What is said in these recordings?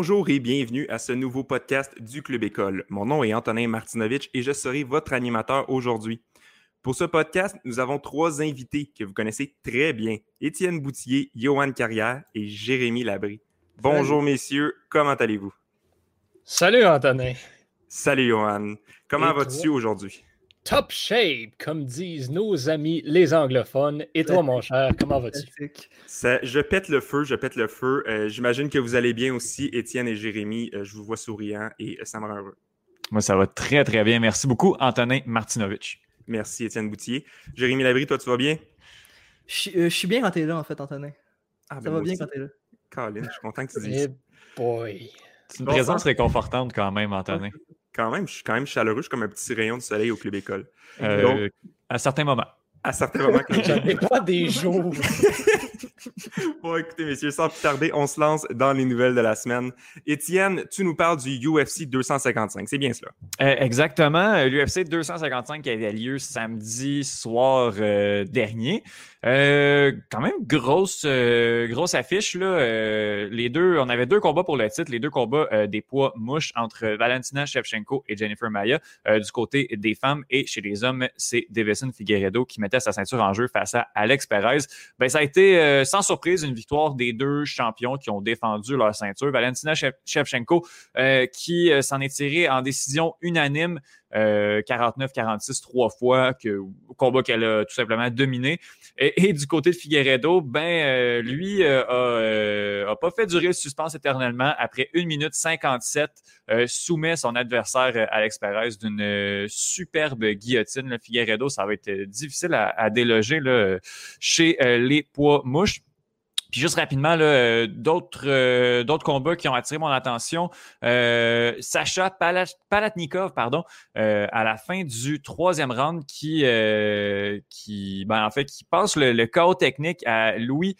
Bonjour et bienvenue à ce nouveau podcast du Club École. Mon nom est Antonin Martinovitch et je serai votre animateur aujourd'hui. Pour ce podcast, nous avons trois invités que vous connaissez très bien Étienne Boutillier, Johan Carrière et Jérémy Labry. Bonjour messieurs, comment allez-vous? Salut Antonin. Salut Johan. Comment vas-tu aujourd'hui? Top shape, comme disent nos amis les anglophones. Et toi, mon cher, comment vas-tu? je pète le feu, je pète le feu. Euh, j'imagine que vous allez bien aussi, Étienne et Jérémy. Euh, je vous vois souriant et ça me rend heureux. Moi, ça va très, très bien. Merci beaucoup, Antonin Martinovitch. Merci, Étienne Boutillier. Jérémy Labry, toi, tu vas bien? Je, euh, suis bien quand t'es là, en fait, Antonin. Ah, ça ben va bien quand t'es là. Colin, je suis content que tu dises ça. boy. C'est une présence réconfortante quand même, Antonin. Quand même, je suis quand même chaleureux, je suis comme un petit rayon de soleil au club école. Euh, à certains moments. À certains moments. J'avais pas des jours. bon, écoutez, messieurs, sans plus tarder, on se lance dans les nouvelles de la semaine. Étienne, tu nous parles du UFC 255, c'est bien cela? Euh, exactement. L'UFC 255 qui avait lieu samedi soir euh, dernier. Euh, quand même grosse, grosse affiche. Là. les deux, on avait deux combats pour le titre, les deux combats des poids mouches entre Valentina Shevchenko et Jennifer Maya du côté des femmes et chez les hommes, c'est Davison Figueredo qui mettait sa ceinture en jeu face à Alex Perez. Ben, ça a été sans surprise une victoire des deux champions qui ont défendu leur ceinture. Valentina Shevchenko euh, qui euh, s'en est tirée en décision unanime 49-46 euh, trois fois, que, combat qu'elle a tout simplement dominé. Et, du côté de Figueredo, ben lui a, pas fait durer le suspense éternellement. Après 1 minute 57, soumet son adversaire Alex Perez d'une superbe guillotine. Le Figueredo, ça va être difficile à, à déloger là, chez les poids mouches. Puis juste rapidement, euh, d'autres, euh, d'autres combats qui ont attiré mon attention. Euh, Sacha Palatnikov, pardon, à la fin du troisième round, qui, qui ben, en fait, qui passe le, le chaos technique à Louis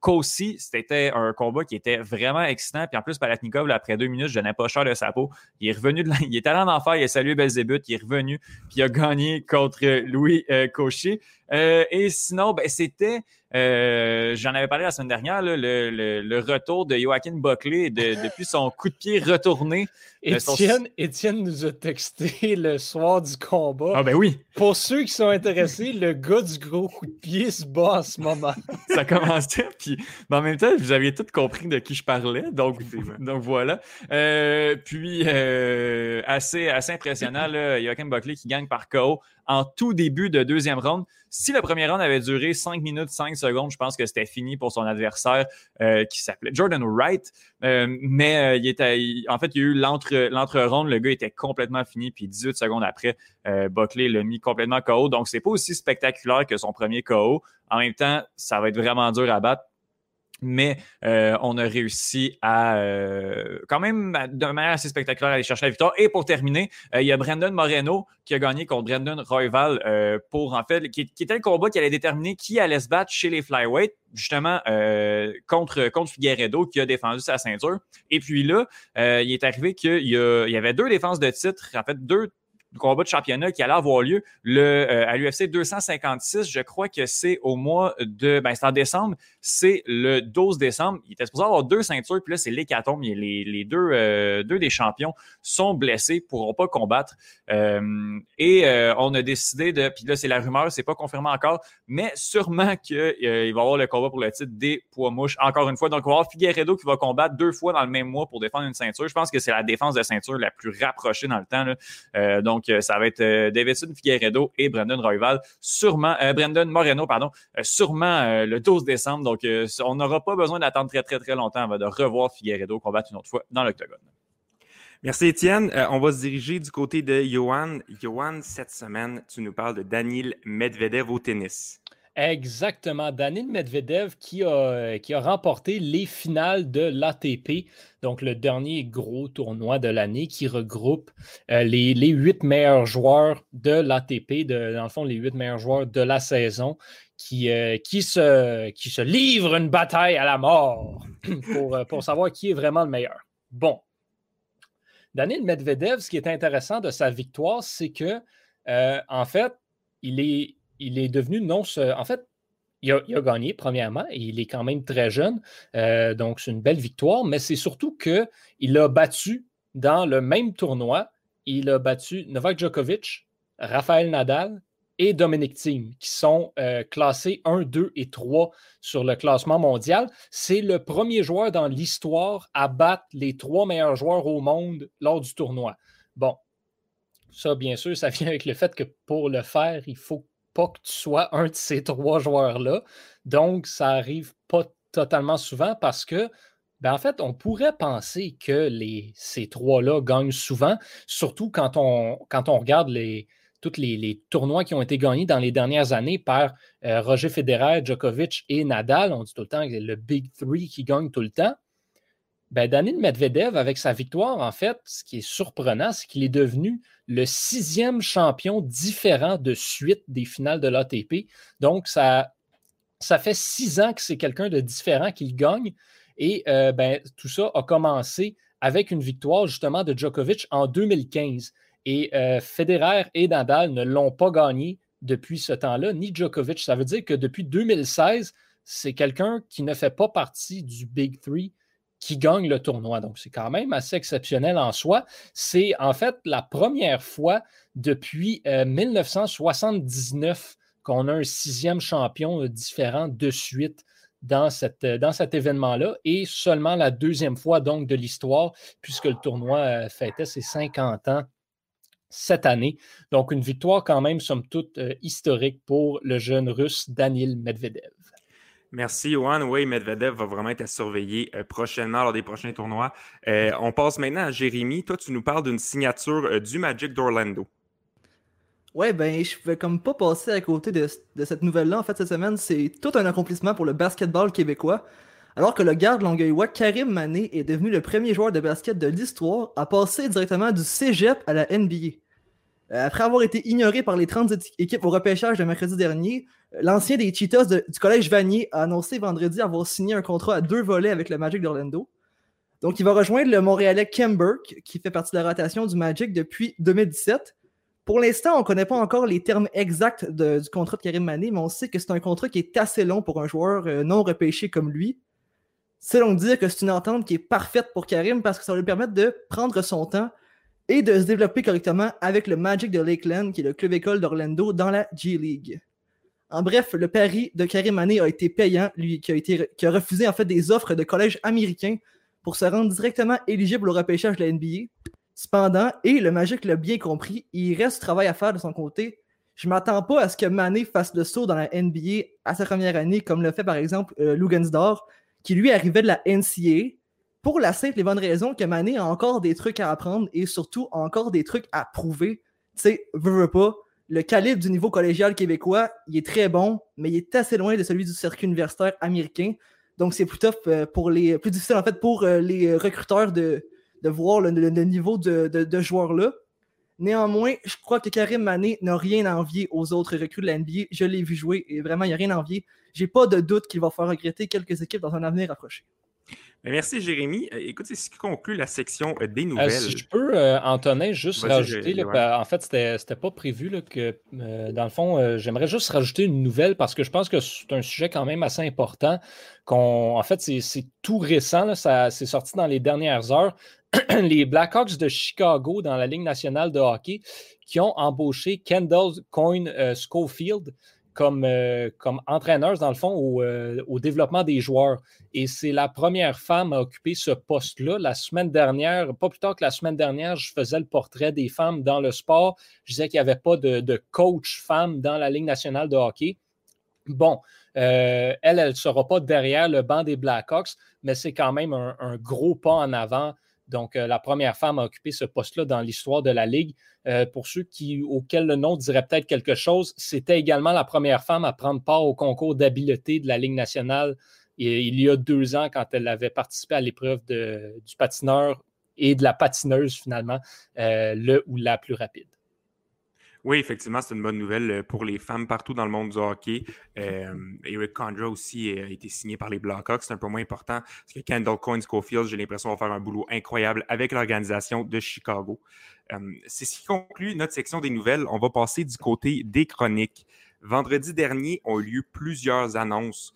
Kossi, c'était un combat qui était vraiment excitant. Puis en plus, Palatnikov, après deux minutes, je n'ai pas cher de sa peau. Il est revenu, de il est allé en enfer, il a salué Belzébuth, il est revenu, puis il a gagné contre Louis euh, et sinon, ben, c'était euh, j'en avais parlé la semaine dernière, le, retour de Joaquin Buckley depuis son coup de pied retourné. Euh, Étienne, Étienne nous a texté le soir du combat. Ah ben oui. Pour ceux qui sont intéressés, le gars du gros coup de pied se bat en ce moment. Ça commençait, puis en même temps, vous aviez tout compris de qui je parlais, donc, donc voilà. Euh, puis assez, assez impressionnant, là, Joaquin Buckley qui gagne par KO en tout début de deuxième round. Si le premier round avait duré 5 minutes 5 secondes, je pense que c'était fini pour son adversaire euh, qui s'appelait Jordan Wright. Euh, mais euh, il était, en fait, il y a eu l'entre-ronde. Le gars était complètement fini. Puis 18 secondes après, Buckley l'a mis complètement KO. Donc, c'est pas aussi spectaculaire que son premier KO. En même temps, ça va être vraiment dur à battre mais euh, on a réussi à euh, quand même de manière assez spectaculaire aller chercher la victoire. Et pour terminer, euh, il y a Brandon Moreno qui a gagné contre Brandon Royval pour en fait qui, était le combat qui allait déterminer qui allait se battre chez les flyweight justement contre contre Figueredo qui a défendu sa ceinture. Et puis là, il est arrivé qu'il y, y avait deux défenses de titre, en fait deux combat de championnat qui allait avoir lieu le, euh, à l'UFC 256. Je crois que c'est au mois de. Ben, c'est en décembre. C'est le 12 décembre. Il était supposé avoir deux ceintures, puis là, c'est l'hécatombe. Les, les deux, euh, deux des champions sont blessés, pourront pas combattre. Euh, et on a décidé de. Puis là, c'est la rumeur, c'est pas confirmé encore, mais sûrement qu'il va y avoir le combat pour le titre des poids mouches. Encore une fois, donc on va avoir Figueredo qui va combattre deux fois dans le même mois pour défendre une ceinture. Je pense que c'est la défense de ceinture la plus rapprochée dans le temps. Donc, donc, ça va être euh, Davidson Figueredo et Brandon Royval, sûrement, euh, Brandon Moreno, pardon, euh, sûrement le 12 décembre. Donc, on n'aura pas besoin d'attendre très, très, très longtemps avant de revoir Figueredo combattre une autre fois dans l'octogone. Merci Étienne. on va se diriger du côté de Johan. Johan, cette semaine, tu nous parles de Daniel Medvedev au tennis. Exactement. Daniel Medvedev qui a, qui a remporté les finales de l'ATP, donc le dernier gros tournoi de l'année qui regroupe euh, les, huit meilleurs joueurs de l'ATP, dans le fond, les huit meilleurs joueurs de la saison qui, euh, qui, se, qui se livrent une bataille à la mort pour, euh, pour savoir qui est vraiment le meilleur. Bon. Daniel Medvedev, ce qui est intéressant de sa victoire, c'est que, en fait, il est, il est devenu non. En fait, il a, gagné, premièrement, et il est quand même très jeune. Euh, donc, c'est une belle victoire, mais c'est surtout qu'il a battu dans le même tournoi, il a battu Novak Djokovic, Rafael Nadal et Dominic Thiem, qui sont euh, classés 1, 2 et 3 sur le classement mondial. C'est le premier joueur dans l'histoire à battre les trois meilleurs joueurs au monde lors du tournoi. Bon, ça, bien sûr, ça vient avec le fait que pour le faire, il faut pas que tu sois un de ces trois joueurs-là. Donc, ça arrive pas totalement souvent parce que, ben en fait, on pourrait penser que les, ces trois-là gagnent souvent, surtout quand on, quand on regarde les, tous les, tournois qui ont été gagnés dans les dernières années par euh, Roger Federer, Djokovic et Nadal. On dit tout le temps que c'est le Big Three qui gagne tout le temps. Ben, Daniel Medvedev, avec sa victoire, en fait, ce qui est surprenant, c'est qu'il est devenu le sixième champion différent de suite des finales de l'ATP. Donc, ça, fait six ans que c'est quelqu'un de différent qui gagne. Et euh, ben, tout ça a commencé avec une victoire justement de Djokovic en 2015. Et euh, Federer et Nadal ne l'ont pas gagné depuis ce temps-là, ni Djokovic. Ça veut dire que depuis 2016, c'est quelqu'un qui ne fait pas partie du Big Three qui gagne le tournoi. Donc, c'est quand même assez exceptionnel en soi. C'est en fait la première fois depuis 1979 euh, qu'on a un sixième champion euh, différent de suite dans, cette, dans cet événement-là et seulement la deuxième fois donc de l'histoire puisque le tournoi fêtait ses 50 ans cette année. Donc, une victoire quand même, somme toute, euh, historique pour le jeune russe Daniel Medvedev. Merci, Johan. Oui, Medvedev va vraiment être à surveiller euh, prochainement lors des prochains tournois. Euh, on passe maintenant à Jérémy. Toi, tu nous parles d'une signature du Magic d'Orlando. Ouais, ben, je pouvais comme pas passer à côté de, cette nouvelle-là. En fait, cette semaine, c'est tout un accomplissement pour le basketball québécois. Alors que le garde longueuillois Karim Mané est devenu le premier joueur de basket de l'histoire à passer directement du cégep à la NBA. Euh, après avoir été ignoré par les 30 équipes au repêchage de mercredi dernier, euh, l'ancien des Cheetahs du Collège Vanier a annoncé vendredi avoir signé un contrat à deux volets avec le Magic d'Orlando. Donc, il va rejoindre le Montréalais Kem Burke, qui fait partie de la rotation du Magic depuis 2017. Pour l'instant, on ne connaît pas encore les termes exacts du contrat de Karim Mané, mais on sait que c'est un contrat qui est assez long pour un joueur euh, non repêché comme lui. C'est donc dire que c'est une entente qui est parfaite pour Karim parce que ça va lui permettre de prendre son temps et de se développer correctement avec le Magic de Lakeland, qui est le club école d'Orlando dans la G League. En bref, le pari de Karim Mané a été payant, lui qui a, refusé en fait des offres de collèges américains pour se rendre directement éligible au repêchage de la NBA. Cependant, et le Magic l'a bien compris, il reste du travail à faire de son côté. Je m'attends pas à ce que Mané fasse le saut dans la NBA à sa première année, comme le fait par exemple euh, qui lui arrivait de la NCAA, pour la simple et bonne raison que Mané a encore des trucs à apprendre et surtout encore des trucs à prouver. Tu sais, veux pas, le calibre du niveau collégial québécois, il est très bon, mais il est assez loin de celui du circuit universitaire américain. Donc, c'est plus euh, pour les. plus difficile en fait pour euh, les recruteurs de, voir le, niveau de, de, joueurs-là. Néanmoins, je crois que Karim Mané n'a rien à envier aux autres recrues de la. Je l'ai vu jouer et vraiment, il n'y a rien à envier. J'ai pas de doute qu'il va faire regretter quelques équipes dans un avenir approché. Merci, Jérémy. Euh, écoute, c'est ce qui conclut la section euh, des euh, nouvelles. si je peux, Antonin, juste rajouter, en fait, c'était pas prévu que, dans le fond, j'aimerais juste rajouter une nouvelle parce que je pense que c'est un sujet quand même assez important. en fait, c'est tout récent, c'est sorti dans les dernières heures. les Blackhawks de Chicago dans la Ligue nationale de hockey qui ont embauché Kendall Coyne Schofield comme, euh, comme entraîneur, dans le fond, euh, au, développement des joueurs. Et c'est la première femme à occuper ce poste-là. La semaine dernière, pas plus tard que la semaine dernière, je faisais le portrait des femmes dans le sport. Je disais qu'il n'y avait pas de, coach femme dans la Ligue nationale de hockey. Bon, euh, elle, elle ne sera pas derrière le banc des Blackhawks, mais c'est quand même un, gros pas en avant donc, euh, la première femme à occuper ce poste-là dans l'histoire de la Ligue. Euh, pour ceux qui, auxquels le nom dirait peut-être quelque chose, c'était également la première femme à prendre part au concours d'habileté de la Ligue nationale il y a deux ans quand elle avait participé à l'épreuve du patineur et de la patineuse finalement, euh, le ou la plus rapide. Oui, effectivement, c'est une bonne nouvelle euh, pour les femmes partout dans le monde du hockey. Euh, Eric Condra aussi a été signé par les Blackhawks. C'est un peu moins important parce que Kendall Coyne Schofield, j'ai l'impression, va faire un boulot incroyable avec l'organisation de Chicago. Euh, c'est ce qui conclut notre section des nouvelles. On va passer du côté des chroniques. vendredi dernier ont eu lieu plusieurs annonces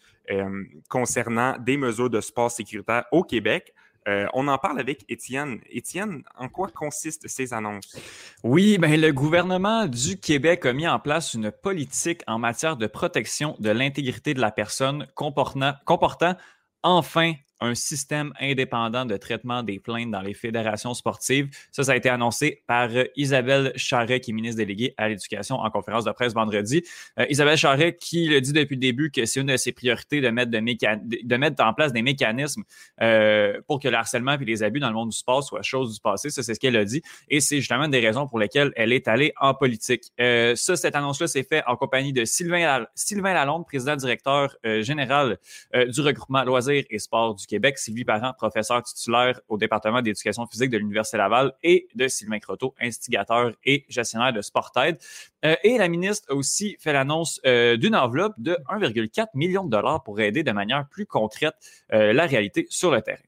concernant des mesures de sport sécuritaire au Québec. Euh, on en parle avec Étienne. Étienne, en quoi consistent ces annonces? Oui, ben, le gouvernement du Québec a mis en place une politique en matière de protection de l'intégrité de la personne comportant, comportant enfin un système indépendant de traitement des plaintes dans les fédérations sportives. Ça, ça a été annoncé par euh, Isabelle Charret, qui est ministre déléguée à l'Éducation en conférence de presse vendredi. Euh, Isabelle Charret qui le dit depuis le début que c'est une de ses priorités de mettre, de, mettre en place des mécanismes euh, pour que le harcèlement et les abus dans le monde du sport soient choses du passé. Ça, c'est ce qu'elle a dit. Et c'est justement une des raisons pour lesquelles elle est allée en politique. ça, cette annonce-là s'est faite en compagnie de Sylvain, Sylvain Lalonde, président directeur général du regroupement loisirs et sports du Québec, Sylvie Parent, professeur titulaire au département d'éducation physique de l'Université Laval, et de Sylvain Croteau, instigateur et gestionnaire de Sportaid. Euh, et la ministre a aussi fait l'annonce euh, d'une enveloppe de 1,4 million de dollars pour aider de manière plus concrète euh, la réalité sur le terrain.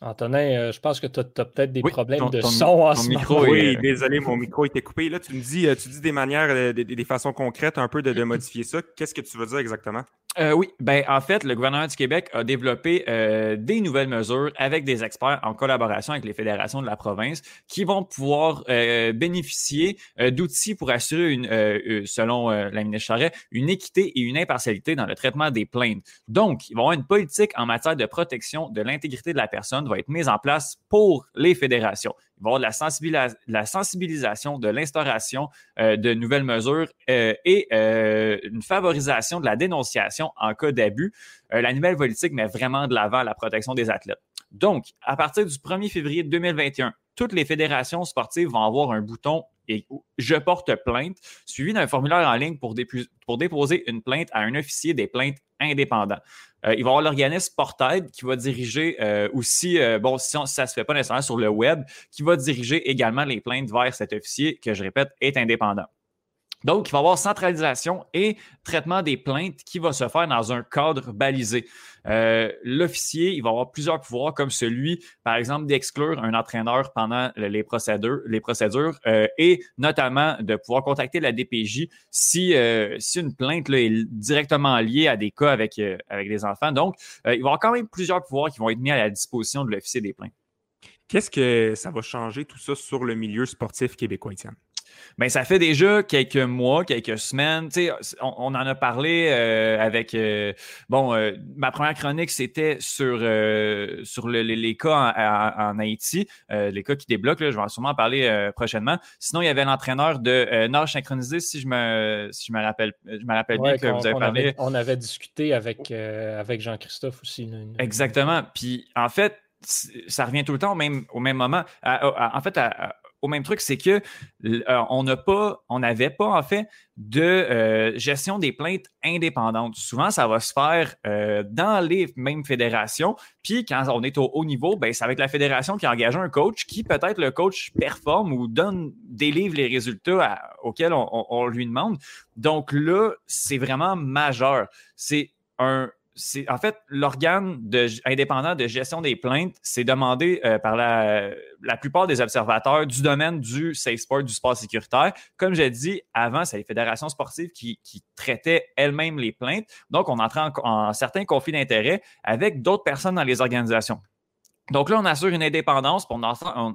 Antonin, euh, je pense que tu as, peut-être des problèmes de son en ce micro moment. Oui, désolé, mon micro était coupé. Là, tu me dis, tu dis des manières, des, des façons concrètes un peu de, de modifier ça. Qu'est-ce que tu veux dire exactement? Euh, oui, ben en fait, le gouvernement du Québec a développé euh, des nouvelles mesures avec des experts en collaboration avec les fédérations de la province qui vont pouvoir euh, bénéficier d'outils pour assurer une, selon la ministre Charret, une équité et une impartialité dans le traitement des plaintes. Donc, il va y avoir une politique en matière de protection de l'intégrité de la personne va être mise en place pour les fédérations. Il va y avoir de la, sensibilisation, de l'instauration de nouvelles mesures et une favorisation de la dénonciation en cas d'abus. la nouvelle politique met vraiment de l'avant la protection des athlètes. Donc, à partir du 1er février 2021, toutes les fédérations sportives vont avoir un bouton je porte plainte, suivi d'un formulaire en ligne pour, déposer une plainte à un officier des plaintes indépendant. Euh, il va y avoir l'organisme Portaid qui va diriger euh, aussi, euh, bon, si, ça ne se fait pas nécessairement sur le web, qui va diriger également les plaintes vers cet officier, que je répète, est indépendant. Donc, il va y avoir centralisation et traitement des plaintes qui va se faire dans un cadre balisé. Euh, l'officier, il va avoir plusieurs pouvoirs, comme celui, par exemple, d'exclure un entraîneur pendant les procédures, euh, et notamment de pouvoir contacter la DPJ si, euh, si une plainte est directement liée à des cas avec, avec des enfants. Donc, il va y avoir quand même plusieurs pouvoirs qui vont être mis à la disposition de l'officier des plaintes. Qu'est-ce que ça va changer tout ça sur le milieu sportif québécois, Étienne? Ben, ça fait déjà quelques mois, quelques semaines. On, on, en a parlé euh, avec. Euh, bon, euh, ma première chronique, c'était sur, sur les, cas en, Haïti, les cas qui débloquent. je vais sûrement en parler prochainement. Sinon, il y avait l'entraîneur de nage synchronisé, si je me, si je me rappelle, je me rappelle bien que vous avez parlé. on avait discuté avec, avec Jean-Christophe aussi. Exactement. Puis, en fait, ça revient tout le temps au même, au même moment. en fait, à, au même truc, c'est que euh, on pas, on n'avait pas en fait de euh, gestion des plaintes indépendantes. Souvent, ça va se faire euh, dans les mêmes fédérations. Puis quand on est au haut niveau, ben, c'est avec la fédération qui a engagé un coach qui peut-être le coach performe ou donne délivre les résultats auxquels on lui demande. Donc là, c'est vraiment majeur. C'est un c'est en fait l'organe indépendant de gestion des plaintes, c'est demandé euh, par la, plupart des observateurs du domaine du safe sport, du sport sécuritaire. Comme j'ai dit avant, c'est les fédérations sportives qui, qui traitaient elles-mêmes les plaintes. Donc, on entrait en, en certains conflits d'intérêts avec d'autres personnes dans les organisations. Donc là, on assure une indépendance, on,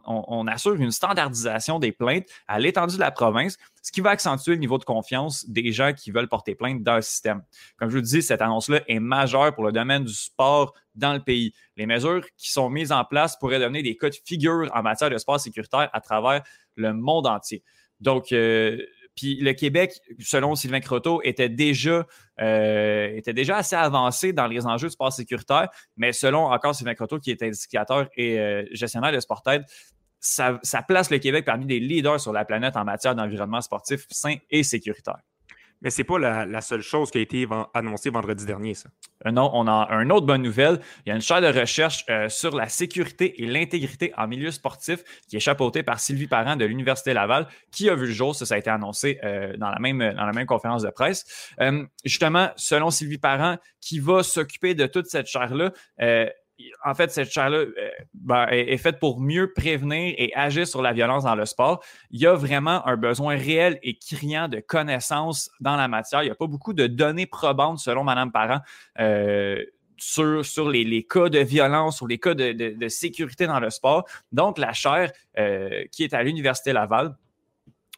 on, assure une standardisation des plaintes à l'étendue de la province, ce qui va accentuer le niveau de confiance des gens qui veulent porter plainte dans le système. Comme je vous dis, cette annonce-là est majeure pour le domaine du sport dans le pays. Les mesures qui sont mises en place pourraient donner des cas de figure en matière de sport sécuritaire à travers le monde entier. Donc, euh, puis le Québec, selon Sylvain Croteau, était déjà, euh, déjà assez avancé dans les enjeux de sport sécuritaire, mais selon encore Sylvain Croteau, qui est indicateur et euh, gestionnaire de Sportaid, ça, ça place le Québec parmi les leaders sur la planète en matière d'environnement sportif sain et sécuritaire. Mais c'est pas la, seule chose qui a été annoncée vendredi dernier, ça. Euh, non, on a une autre bonne nouvelle. Il y a une chaire de recherche euh, sur la sécurité et l'intégrité en milieu sportif qui est chapeautée par Sylvie Parent de l'Université Laval, qui a vu le jour. Ça, ça a été annoncé euh, dans, la même, dans la même conférence de presse. justement, selon Sylvie Parent, qui va s'occuper de toute cette chaire-là, en fait, cette chaire-là euh, ben, est, faite pour mieux prévenir et agir sur la violence dans le sport. Il y a vraiment un besoin réel et criant de connaissances dans la matière. Il n'y a pas beaucoup de données probantes, selon Mme Parent. Euh, sur, les, cas de violence, sur les cas de, sécurité dans le sport. Donc, la chaire euh, qui est à l'Université Laval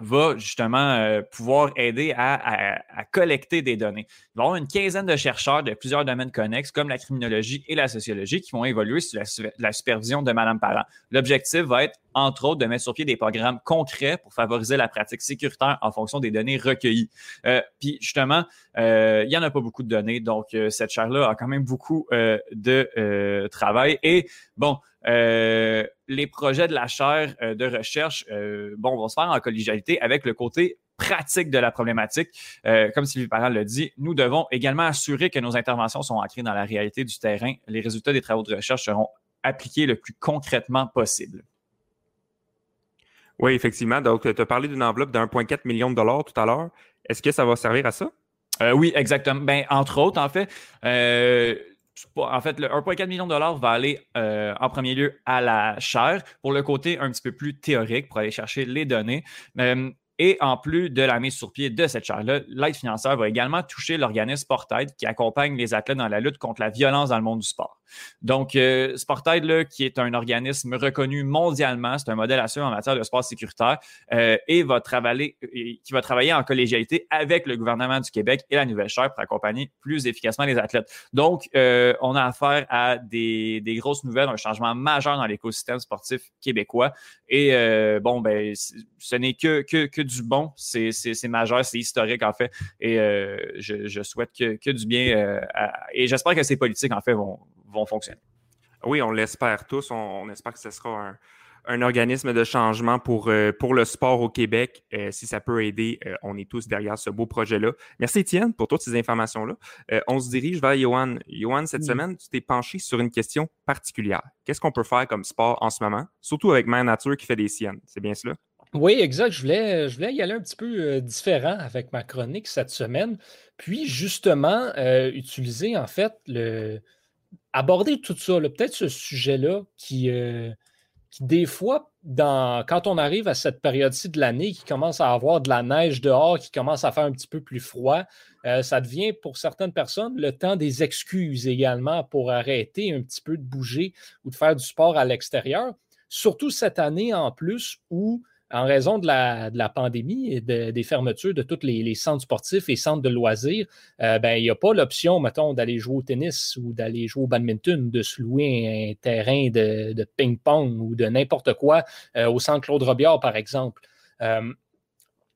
va justement euh, pouvoir aider à, collecter des données. Il va y avoir une quinzaine de chercheurs de plusieurs domaines connexes, comme la criminologie et la sociologie, qui vont évoluer sous la, supervision de Mme Parent. L'objectif va être, entre autres, de mettre sur pied des programmes concrets pour favoriser la pratique sécuritaire en fonction des données recueillies. Euh, puis justement, euh, il n'y en a pas beaucoup de données, donc cette chaire-là a quand même beaucoup de travail. Et bon, euh, les projets de la chaire euh, de recherche euh, bon, vont se faire en collégialité avec le côté pratique de la problématique. comme Sylvie Parent l'a dit, nous devons également assurer que nos interventions sont ancrées dans la réalité du terrain. Les résultats des travaux de recherche seront appliqués le plus concrètement possible. Oui, effectivement. Donc, tu as parlé d'une enveloppe de 1,4 million de dollars tout à l'heure. Est-ce que ça va servir à ça? oui, exactement. Ben, entre autres, en fait, en fait, le 1,4 million de dollars va aller euh, en premier lieu à la chaire pour le côté un petit peu plus théorique, pour aller chercher les données. Euh, et en plus de la mise sur pied de cette chaire-là, l'aide financière va également toucher l'organisme Sportaid qui accompagne les athlètes dans la lutte contre la violence dans le monde du sport. Donc, euh, Sportaid, qui est un organisme reconnu mondialement, c'est un modèle à suivre en matière de sport sécuritaire euh, et va travailler, qui va travailler en collégialité avec le gouvernement du Québec et la nouvelle chaire pour accompagner plus efficacement les athlètes. Donc, euh, on a affaire à des, grosses nouvelles, un changement majeur dans l'écosystème sportif québécois. Et bon, ben, ce n'est que, que, que du bon. C'est majeur, c'est historique, en fait. Et je, souhaite que, du bien. Et j'espère que ces politiques, en fait, vont, vont fonctionner. Oui, on l'espère tous. On, espère que ce sera un, organisme de changement pour, euh, pour le sport au Québec. si ça peut aider, on est tous derrière ce beau projet-là. Merci Étienne pour toutes ces informations-là. on se dirige vers Johan. Johan, cette semaine, tu t'es penché sur une question particulière. Qu'est-ce qu'on peut faire comme sport en ce moment, surtout avec Mère Nature qui fait des siennes? C'est bien cela? Oui, exact. Je voulais, je voulais y aller un petit peu euh, différent avec ma chronique cette semaine. Puis, justement, euh, utiliser, en fait, le. Aborder tout ça, peut-être ce sujet-là qui, euh, qui, des fois, dans, quand on arrive à cette période-ci de l'année, qui commence à avoir de la neige dehors, qui commence à faire un petit peu plus froid, ça devient pour certaines personnes le temps des excuses également pour arrêter un petit peu de bouger ou de faire du sport à l'extérieur. Surtout cette année en plus où en raison de la, pandémie et des fermetures de tous les, centres sportifs et centres de loisirs, euh, ben, il n'y a pas l'option, mettons, d'aller jouer au tennis ou d'aller jouer au badminton, de se louer un terrain de, ping-pong ou de n'importe quoi euh, au centre Claude Robillard, par exemple. Euh,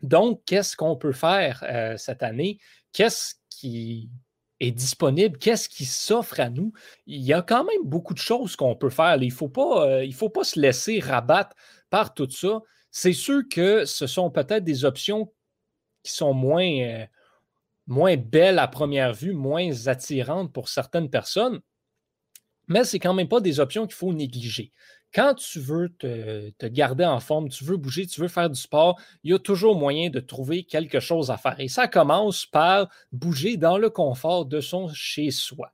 donc, qu'est-ce qu'on peut faire cette année? Qu'est-ce qui est disponible, qu'est-ce qui s'offre à nous? Il y a quand même beaucoup de choses qu'on peut faire. Il ne faut, faut pas se laisser rabattre par tout ça. C'est sûr que ce sont peut-être des options qui sont moins, euh, belles à première vue, moins attirantes pour certaines personnes, mais ce n'est quand même pas des options qu'il faut négliger. Quand tu veux te, garder en forme, tu veux bouger, tu veux faire du sport, il y a toujours moyen de trouver quelque chose à faire. Et ça commence par bouger dans le confort de son chez-soi.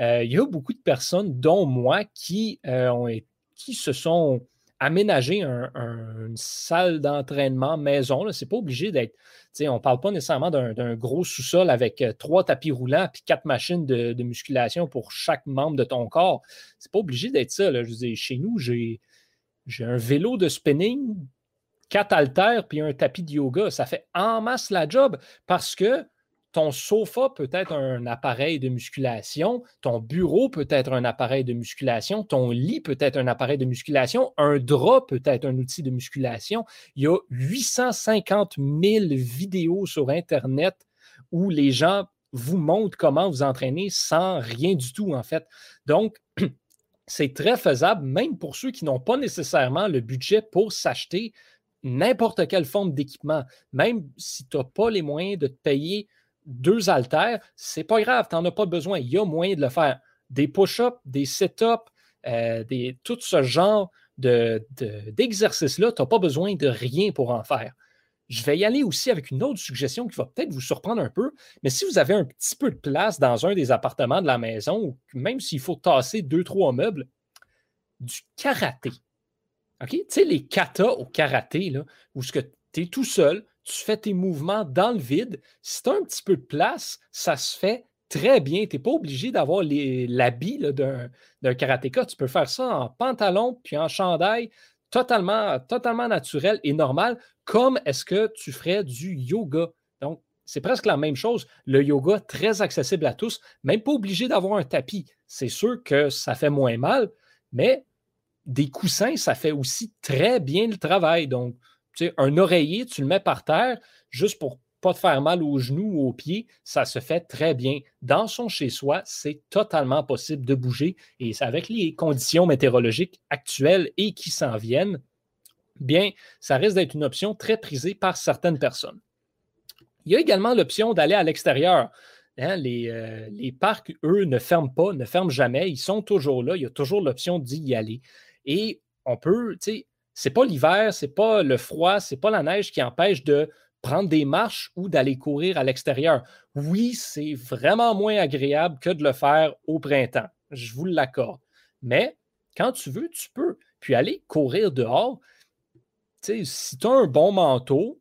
Euh, il y a beaucoup de personnes, dont moi, qui, euh, se sont aménager une salle d'entraînement maison. Ce n'est pas obligé d'être. On ne parle pas nécessairement d'un gros sous-sol avec euh, trois tapis roulants et quatre machines de, musculation pour chaque membre de ton corps. C'est pas obligé d'être ça. Dis, chez nous, j'ai un vélo de spinning, quatre haltères puis un tapis de yoga. Ça fait en masse la job parce que ton sofa peut être un appareil de musculation, ton bureau peut être un appareil de musculation, ton lit peut être un appareil de musculation, un drap peut être un outil de musculation. Il y a 850 000 vidéos sur Internet où les gens vous montrent comment vous entraîner sans rien du tout, en fait. Donc, c'est très faisable, même pour ceux qui n'ont pas nécessairement le budget pour s'acheter n'importe quelle forme d'équipement. Même si tu n'as pas les moyens de te payer deux haltères, c'est pas grave, tu n'en as pas besoin. Il y a moyen de le faire. Des push-ups, des sit-ups, euh, tout ce genre d'exercices-là, tu n'as pas besoin de rien pour en faire. je vais y aller aussi avec une autre suggestion qui va peut-être vous surprendre un peu. Mais si vous avez un petit peu de place dans un des appartements de la maison, même s'il faut tasser deux, trois meubles, du karaté. OK? Tu sais, les katas au karaté, là, où tu es tout seul, tu fais tes mouvements dans le vide. Si tu as un petit peu de place, ça se fait très bien. Tu n'es pas obligé d'avoir l'habit d'un karatéka. Tu peux faire ça en pantalon puis en chandail, totalement, totalement naturel et normal, comme est-ce que tu ferais du yoga. Donc, c'est presque la même chose. Le yoga, très accessible à tous, même pas obligé d'avoir un tapis. C'est sûr que ça fait moins mal, mais des coussins, ça fait aussi très bien le travail. Donc, un oreiller, tu le mets par terre juste pour pas te faire mal aux genoux ou aux pieds, ça se fait très bien. Dans son chez-soi, c'est totalement possible de bouger et avec les conditions météorologiques actuelles et qui s'en viennent, bien, ça risque d'être une option très prisée par certaines personnes. Il y a également l'option d'aller à l'extérieur. Hein, les, euh, les, parcs, eux, ne ferment pas, ne ferment jamais. Ils sont toujours là. Il y a toujours l'option d'y aller. Et on peut, tu sais, c'est pas l'hiver, c'est pas le froid, c'est pas la neige qui empêche de prendre des marches ou d'aller courir à l'extérieur. Oui, c'est vraiment moins agréable que de le faire au printemps. Je vous l'accorde. Mais quand tu veux, tu peux. Puis aller courir dehors, si tu as un bon manteau,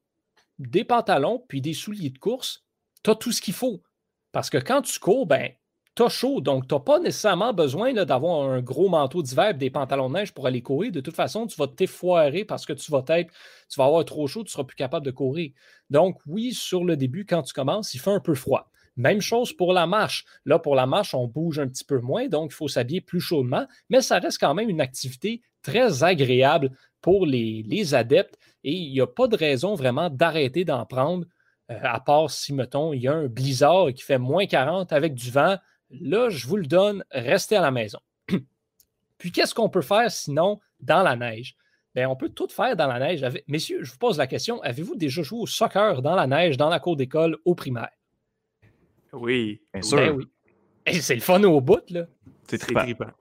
des pantalons, puis des souliers de course, tu as tout ce qu'il faut. Parce que quand tu cours, ben, tu chaud, donc tu n'as pas nécessairement besoin d'avoir un gros manteau d'hiver des pantalons de neige pour aller courir. De toute façon, tu vas t'effoirer parce que tu vas être, tu vas avoir trop chaud, tu seras plus capable de courir. Donc, oui, sur le début, quand tu commences, il fait un peu froid. Même chose pour la marche. Là, pour la marche, on bouge un petit peu moins, donc il faut s'habiller plus chaudement, mais ça reste quand même une activité très agréable pour les, les adeptes et il n'y a pas de raison vraiment d'arrêter d'en prendre, euh, à part si, mettons, il y a un blizzard qui fait moins 40 avec du vent, Là, je vous le donne, restez à la maison. Puis qu'est-ce qu'on peut faire sinon dans la neige? Bien, on peut tout faire dans la neige. Messieurs, je vous pose la question, avez-vous déjà joué au soccer dans la neige, dans la cour d'école, au primaire? Oui, bien sûr. Ben oui. c'est le fun au bout, là. C'est très trippant.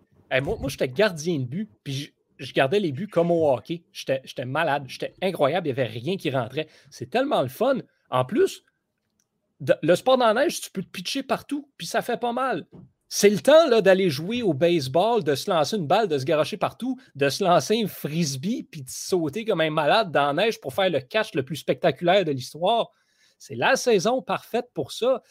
moi, moi j'étais gardien de but, puis je, gardais les buts comme au hockey. J'étais malade, j'étais incroyable, il n'y avait rien qui rentrait. C'est tellement le fun. En plus, le sport dans la neige, tu peux te pitcher partout, puis ça fait pas mal. C'est le temps d'aller jouer au baseball, de se lancer une balle, de se garocher partout, de se lancer un frisbee, puis de sauter comme un malade dans la neige pour faire le catch le plus spectaculaire de l'histoire. C'est la saison parfaite pour ça.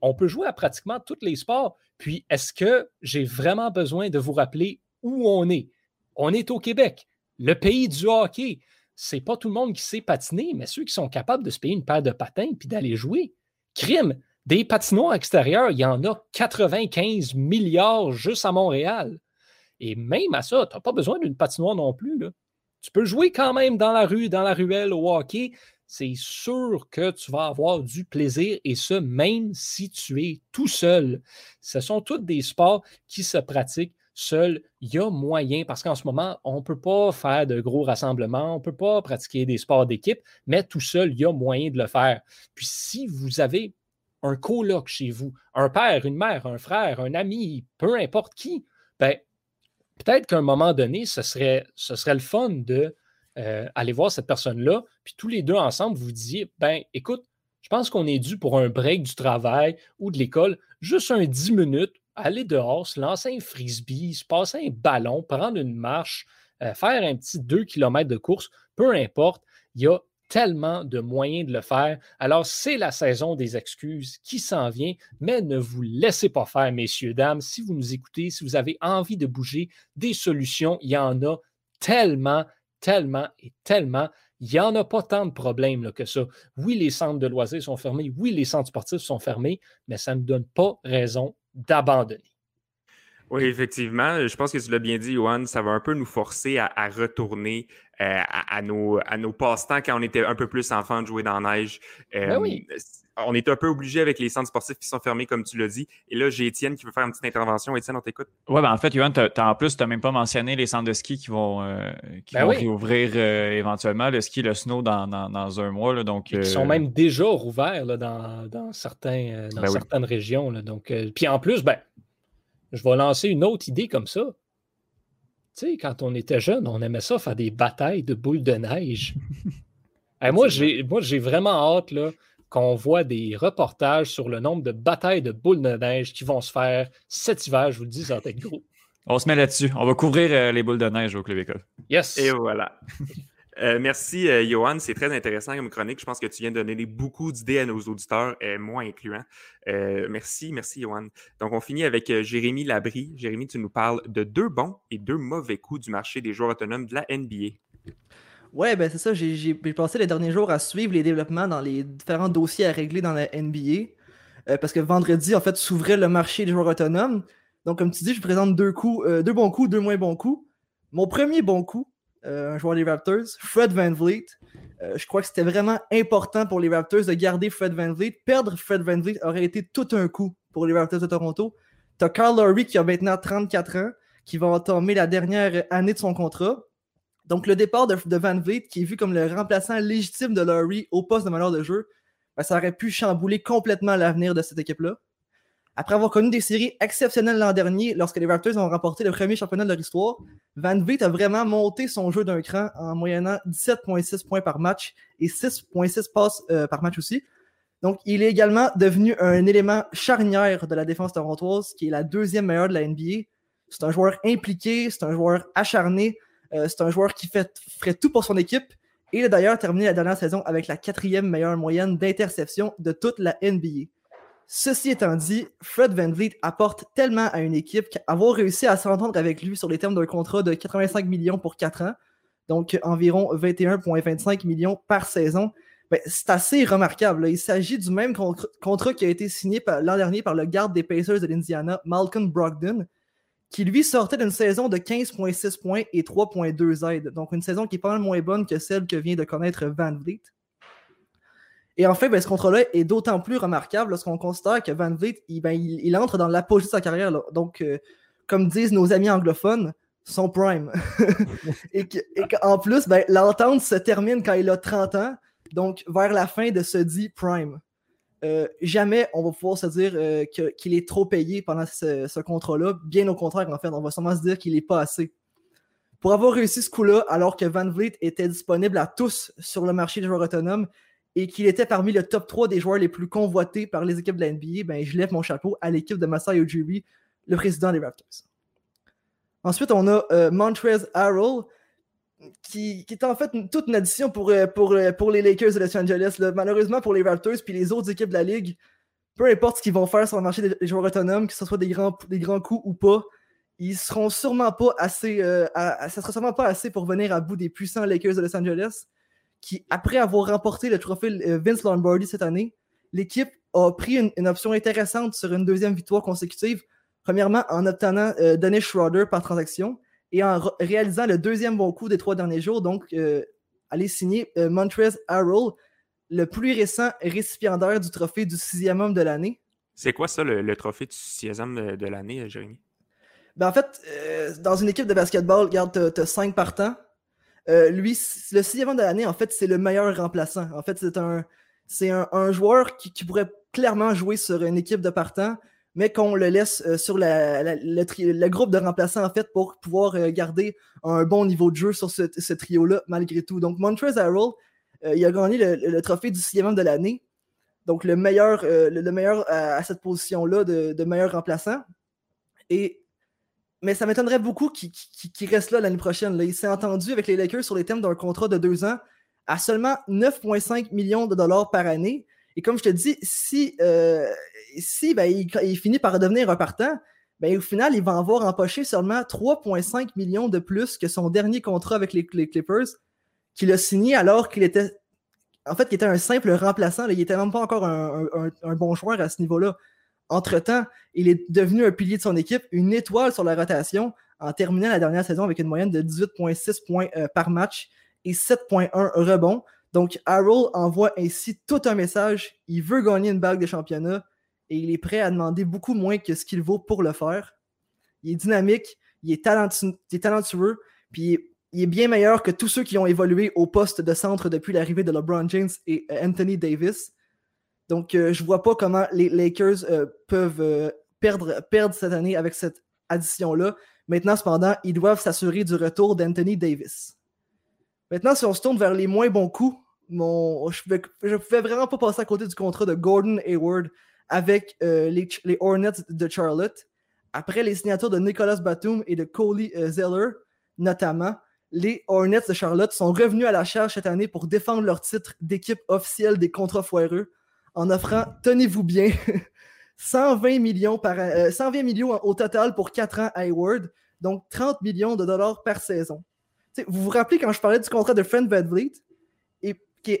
On peut jouer à pratiquement tous les sports. Puis, est-ce que j'ai vraiment besoin de vous rappeler où on est? On est au Québec, le pays du hockey. C'est pas tout le monde qui sait patiner, mais ceux qui sont capables de se payer une paire de patins puis d'aller jouer. Crime, des patinoires extérieurs, il y en a 95 milliards juste à Montréal. Et même à ça, tu n'as pas besoin d'une patinoire non plus. Tu peux jouer quand même dans la rue, dans la ruelle, au hockey. C'est sûr que tu vas avoir du plaisir et ce, même si tu es tout seul. Ce sont tous des sports qui se pratiquent seul, il y a moyen, parce qu'en ce moment, on ne peut pas faire de gros rassemblements, on ne peut pas pratiquer des sports d'équipe, mais tout seul, il y a moyen de le faire. Puis si vous avez un coloc chez vous, un père, une mère, un frère, un ami, peu importe qui, ben, peut-être qu'à un moment donné, ce serait, le fun de euh, aller voir cette personne-là, puis tous les deux ensemble, vous disiez, ben, écoute, je pense qu'on est dû pour un break du travail ou de l'école, juste un 10 minutes, aller dehors, se lancer un frisbee, se passer un ballon, prendre une marche, euh, faire un petit 2 km de course, peu importe, il y a tellement de moyens de le faire. Alors, c'est la saison des excuses qui s'en vient, mais ne vous laissez pas faire, messieurs, dames. Si vous nous écoutez, si vous avez envie de bouger, des solutions, il y en a tellement, tellement et tellement. Il n'y en a pas tant de problèmes que ça. Oui, les centres de loisirs sont fermés, oui, les centres sportifs sont fermés, mais ça ne donne pas raison d'abandonner. Oui, effectivement. Je pense que tu l'as bien dit, Johan, ça va un peu nous forcer à, retourner euh, à, nos, à nos passe-temps quand on était un peu plus enfant de jouer dans la neige. Ben oui. Euh, on est un peu obligé avec les centres sportifs qui sont fermés, comme tu l'as dit. Et là, j'ai Étienne qui veut faire une petite intervention. Étienne, on t'écoute. Oui, ben en fait, Johan, en plus, tu n'as même pas mentionné les centres de ski qui vont, euh, qui ben vont réouvrir éventuellement le ski, le snow dans, dans, un mois. Là, donc, Ils sont même déjà rouverts dans, dans, certains, dans certaines régions. Là, donc, puis en plus, ben, je vais lancer une autre idée comme ça. Tu sais, quand on était jeune, on aimait ça faire des batailles de boules de neige. moi, j'ai vraiment hâte qu'on voit des reportages sur le nombre de batailles de boules de neige qui vont se faire cet hiver. Je vous le dis, ça va être gros. On se met là-dessus. On va couvrir euh, les boules de neige au Club École. Yes. Et voilà. Euh, merci, euh, Johan. C'est très intéressant comme chronique. Je pense que tu viens de donner beaucoup d'idées à nos auditeurs, moi incluant. merci, merci, Johan. Donc, on finit avec Jérémy Labry. Jérémy, tu nous parles de deux bons et deux mauvais coups du marché des joueurs autonomes de la NBA. Ouais, ben c'est ça. J'ai passé les derniers jours à suivre les développements dans les différents dossiers à régler dans la NBA. parce que vendredi, en fait, s'ouvrait le marché des joueurs autonomes. Donc, comme tu dis, je présente deux coups, deux bons coups, deux moins bons coups. Mon premier bon coup, euh, un joueur des Raptors, Fred Van Vliet. Euh, je crois que c'était vraiment important pour les Raptors de garder Fred Van Vliet. Perdre Fred Van Vliet aurait été tout un coup pour les Raptors de Toronto. Tu as Carl Lowry qui a maintenant 34 ans, qui va entamer la dernière année de son contrat. Donc, le départ de, Van Vliet, qui est vu comme le remplaçant légitime de Lowry au poste de meneur de jeu, ben, ça aurait pu chambouler complètement l'avenir de cette équipe-là. Après avoir connu des séries exceptionnelles l'an dernier, lorsque les Raptors ont remporté le premier championnat de leur histoire, Van Vliet a vraiment monté son jeu d'un cran en moyennant 17,6 points par match et 6,6 passes euh, par match aussi. Donc, il est également devenu un élément charnière de la défense torontoise, qui est la deuxième meilleure de la NBA. C'est un joueur impliqué, c'est un joueur acharné, euh, c'est un joueur qui fait, ferait tout pour son équipe. Et il a d'ailleurs terminé la dernière saison avec la quatrième meilleure moyenne d'interception de toute la NBA. Ceci étant dit, Fred Van Vliet apporte tellement à une équipe qu'avoir réussi à s'entendre avec lui sur les termes d'un contrat de 85 millions pour 4 ans, donc environ 21,25 millions par saison, ben, c'est assez remarquable. Il s'agit du même contrat qui a été signé l'an dernier par le garde des Pacers de l'Indiana, Malcolm Brogdon, qui lui sortait d'une saison de 15,6 points et 3,2 aides. Donc une saison qui est pas mal moins bonne que celle que vient de connaître Van Vliet. Et en fait, ben, ce contrat-là est d'autant plus remarquable lorsqu'on considère que Van Vliet, il, ben, entre dans l'apogée de sa carrière. Donc, euh, comme disent nos amis anglophones, son prime. et qu'en plus, ben, l'entente se termine quand il a 30 ans, donc vers la fin de ce dit prime. Euh, jamais on va pouvoir se dire euh, qu'il est trop payé pendant ce, ce contrat-là. Bien au contraire, en fait, on va sûrement se dire qu'il n'est pas assez. Pour avoir réussi ce coup-là, alors que Van Vliet était disponible à tous sur le marché des joueurs autonomes, et qu'il était parmi le top 3 des joueurs les plus convoités par les équipes de la NBA, ben, je lève mon chapeau à l'équipe de Masai Ujiri, le président des Raptors. Ensuite, on a euh, Montrez Harrell, qui, est en fait toute une addition pour, euh, euh, pour les Lakers de Los Angeles. Malheureusement, pour les Raptors puis les autres équipes de la Ligue, peu importe ce qu'ils vont faire sur le marché des, joueurs autonomes, que ce soit des grands, coups ou pas, ils seront sûrement pas assez, ça sera sûrement pas assez pour venir à bout des puissants Lakers de Los Angeles qui, après avoir remporté le trophée euh, Vince Lombardi cette année, l'équipe a pris une, option intéressante sur une deuxième victoire consécutive. Premièrement, en obtenant euh, Dennis Schroeder par transaction et en réalisant le deuxième bon coup des trois derniers jours, donc euh, aller signer Montrez Harrell, le plus récent récipiendaire du trophée du sixième homme de l'année. C'est quoi ça, le, trophée du sixième homme de, l'année, Jérémy? Ben en fait, dans une équipe de basketball, regarde, tu as, cinq partants. Euh, lui, le sixième de l'année, en fait, c'est le meilleur remplaçant. En fait, c'est un, joueur qui, pourrait clairement jouer sur une équipe de partants, mais qu'on le laisse euh, sur le, groupe de remplaçants, en fait, pour pouvoir euh, garder un bon niveau de jeu sur ce, trio-là, malgré tout. Donc, Montrezl Harrell, il a gagné le, trophée du sixième de l'année. Donc, le meilleur, le, meilleur à, cette position-là de, de meilleur remplaçant. Et mais ça m'étonnerait beaucoup qu'il reste là l'année prochaine. Il s'est entendu avec les Lakers sur les thèmes d'un contrat de deux ans à seulement 9,5 millions de dollars par année. Et comme je te dis, si, euh, ben, il, finit par devenir un partant, ben, au final, il va avoir empoché seulement 3,5 millions de plus que son dernier contrat avec les, Clippers, qu'il a signé alors qu'il était. En fait, qu'il était un simple remplaçant. Il n'était même pas encore un bon joueur à ce niveau-là. Entre-temps, il est devenu un pilier de son équipe, une étoile sur la rotation, en terminant la dernière saison avec une moyenne de 18,6 points euh, par match et 7,1 rebonds. Donc, Harold envoie ainsi tout un message. Il veut gagner une bague de championnat et il est prêt à demander beaucoup moins que ce qu'il vaut pour le faire. Il est dynamique, il est, talentueux, puis il est bien meilleur que tous ceux qui ont évolué au poste de centre depuis l'arrivée de LeBron James et euh, Anthony Davis. Donc, euh, je ne vois pas comment les Lakers euh, peuvent euh, perdre, cette année avec cette addition-là. Maintenant, cependant, ils doivent s'assurer du retour d'Anthony Davis. Maintenant, si on se tourne vers les moins bons coups mon, je ne pouvais vraiment pas passer à côté du contrat de Gordon Hayward avec euh, les, les, Hornets de Charlotte. Après les signatures de Nicolas Batum et de Coley Zeller, notamment, les Hornets de Charlotte sont revenus à la charge cette année pour défendre leur titre d'équipe officielle des contrats foireux en offrant, tenez-vous bien, 120 millions, par, 120 euh, millions au total pour 4 ans à Hayward, donc 30 millions de dollars par saison. vous vous rappelez quand je parlais du contrat de Fred VanVleet, et, qui,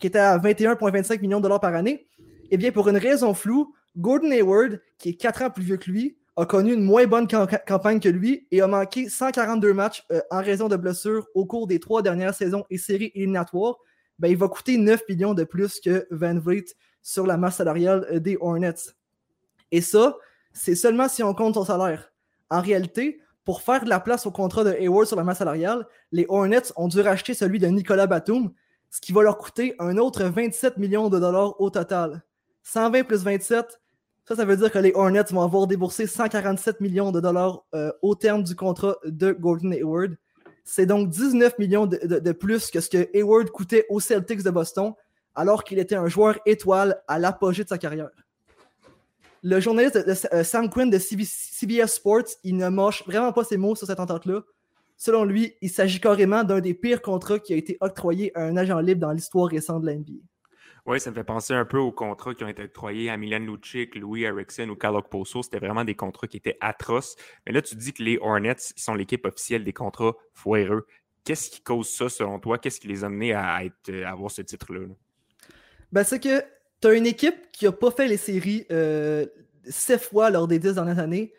qui était à 21,25 millions de dollars par année? Eh bien, pour une raison floue, Gordon Hayward, qui est 4 ans plus vieux que lui, a connu une moins bonne campagne que lui et a manqué 142 matchs euh, en raison de blessures au cours des trois dernières saisons et séries éliminatoires. Ben, il va coûter 9 millions de plus que Van Vliet sur la masse salariale euh, des Hornets. Et ça, c'est seulement si on compte son salaire. En réalité, pour faire de la place au contrat de Hayward sur la masse salariale, les Hornets ont dû racheter celui de Nicolas Batum, ce qui va leur coûter un autre 27 millions de dollars au total. 120 plus 27, ça, ça veut dire que les Hornets vont avoir déboursé 147 millions de dollars euh, au terme du contrat de Gordon Hayward. C'est donc 19 millions de, plus que ce que Hayward coûtait aux Celtics de Boston, alors qu'il était un joueur étoile à l'apogée de sa carrière. Le journaliste euh, Sam Quinn de CBS Sports, il ne mâche vraiment pas ses mots sur cette entente-là. Selon lui, il s'agit carrément d'un des pires contrats qui a été octroyé à un agent libre dans l'histoire récente de la NBA. Oui, ça me fait penser un peu aux contrats qui ont été octroyés à Milan Lucic, Louis Erickson ou Kalok Poso. C'était vraiment des contrats qui étaient atroces. Mais là, tu dis que les Hornets sont l'équipe officielle des contrats foireux. Qu'est-ce qui cause ça selon toi? Qu'est-ce qui les a amenés à, être, avoir ce titre-là? Ben, c'est que tu as une équipe qui n'a pas fait les séries euh, sept fois lors des dix dernières années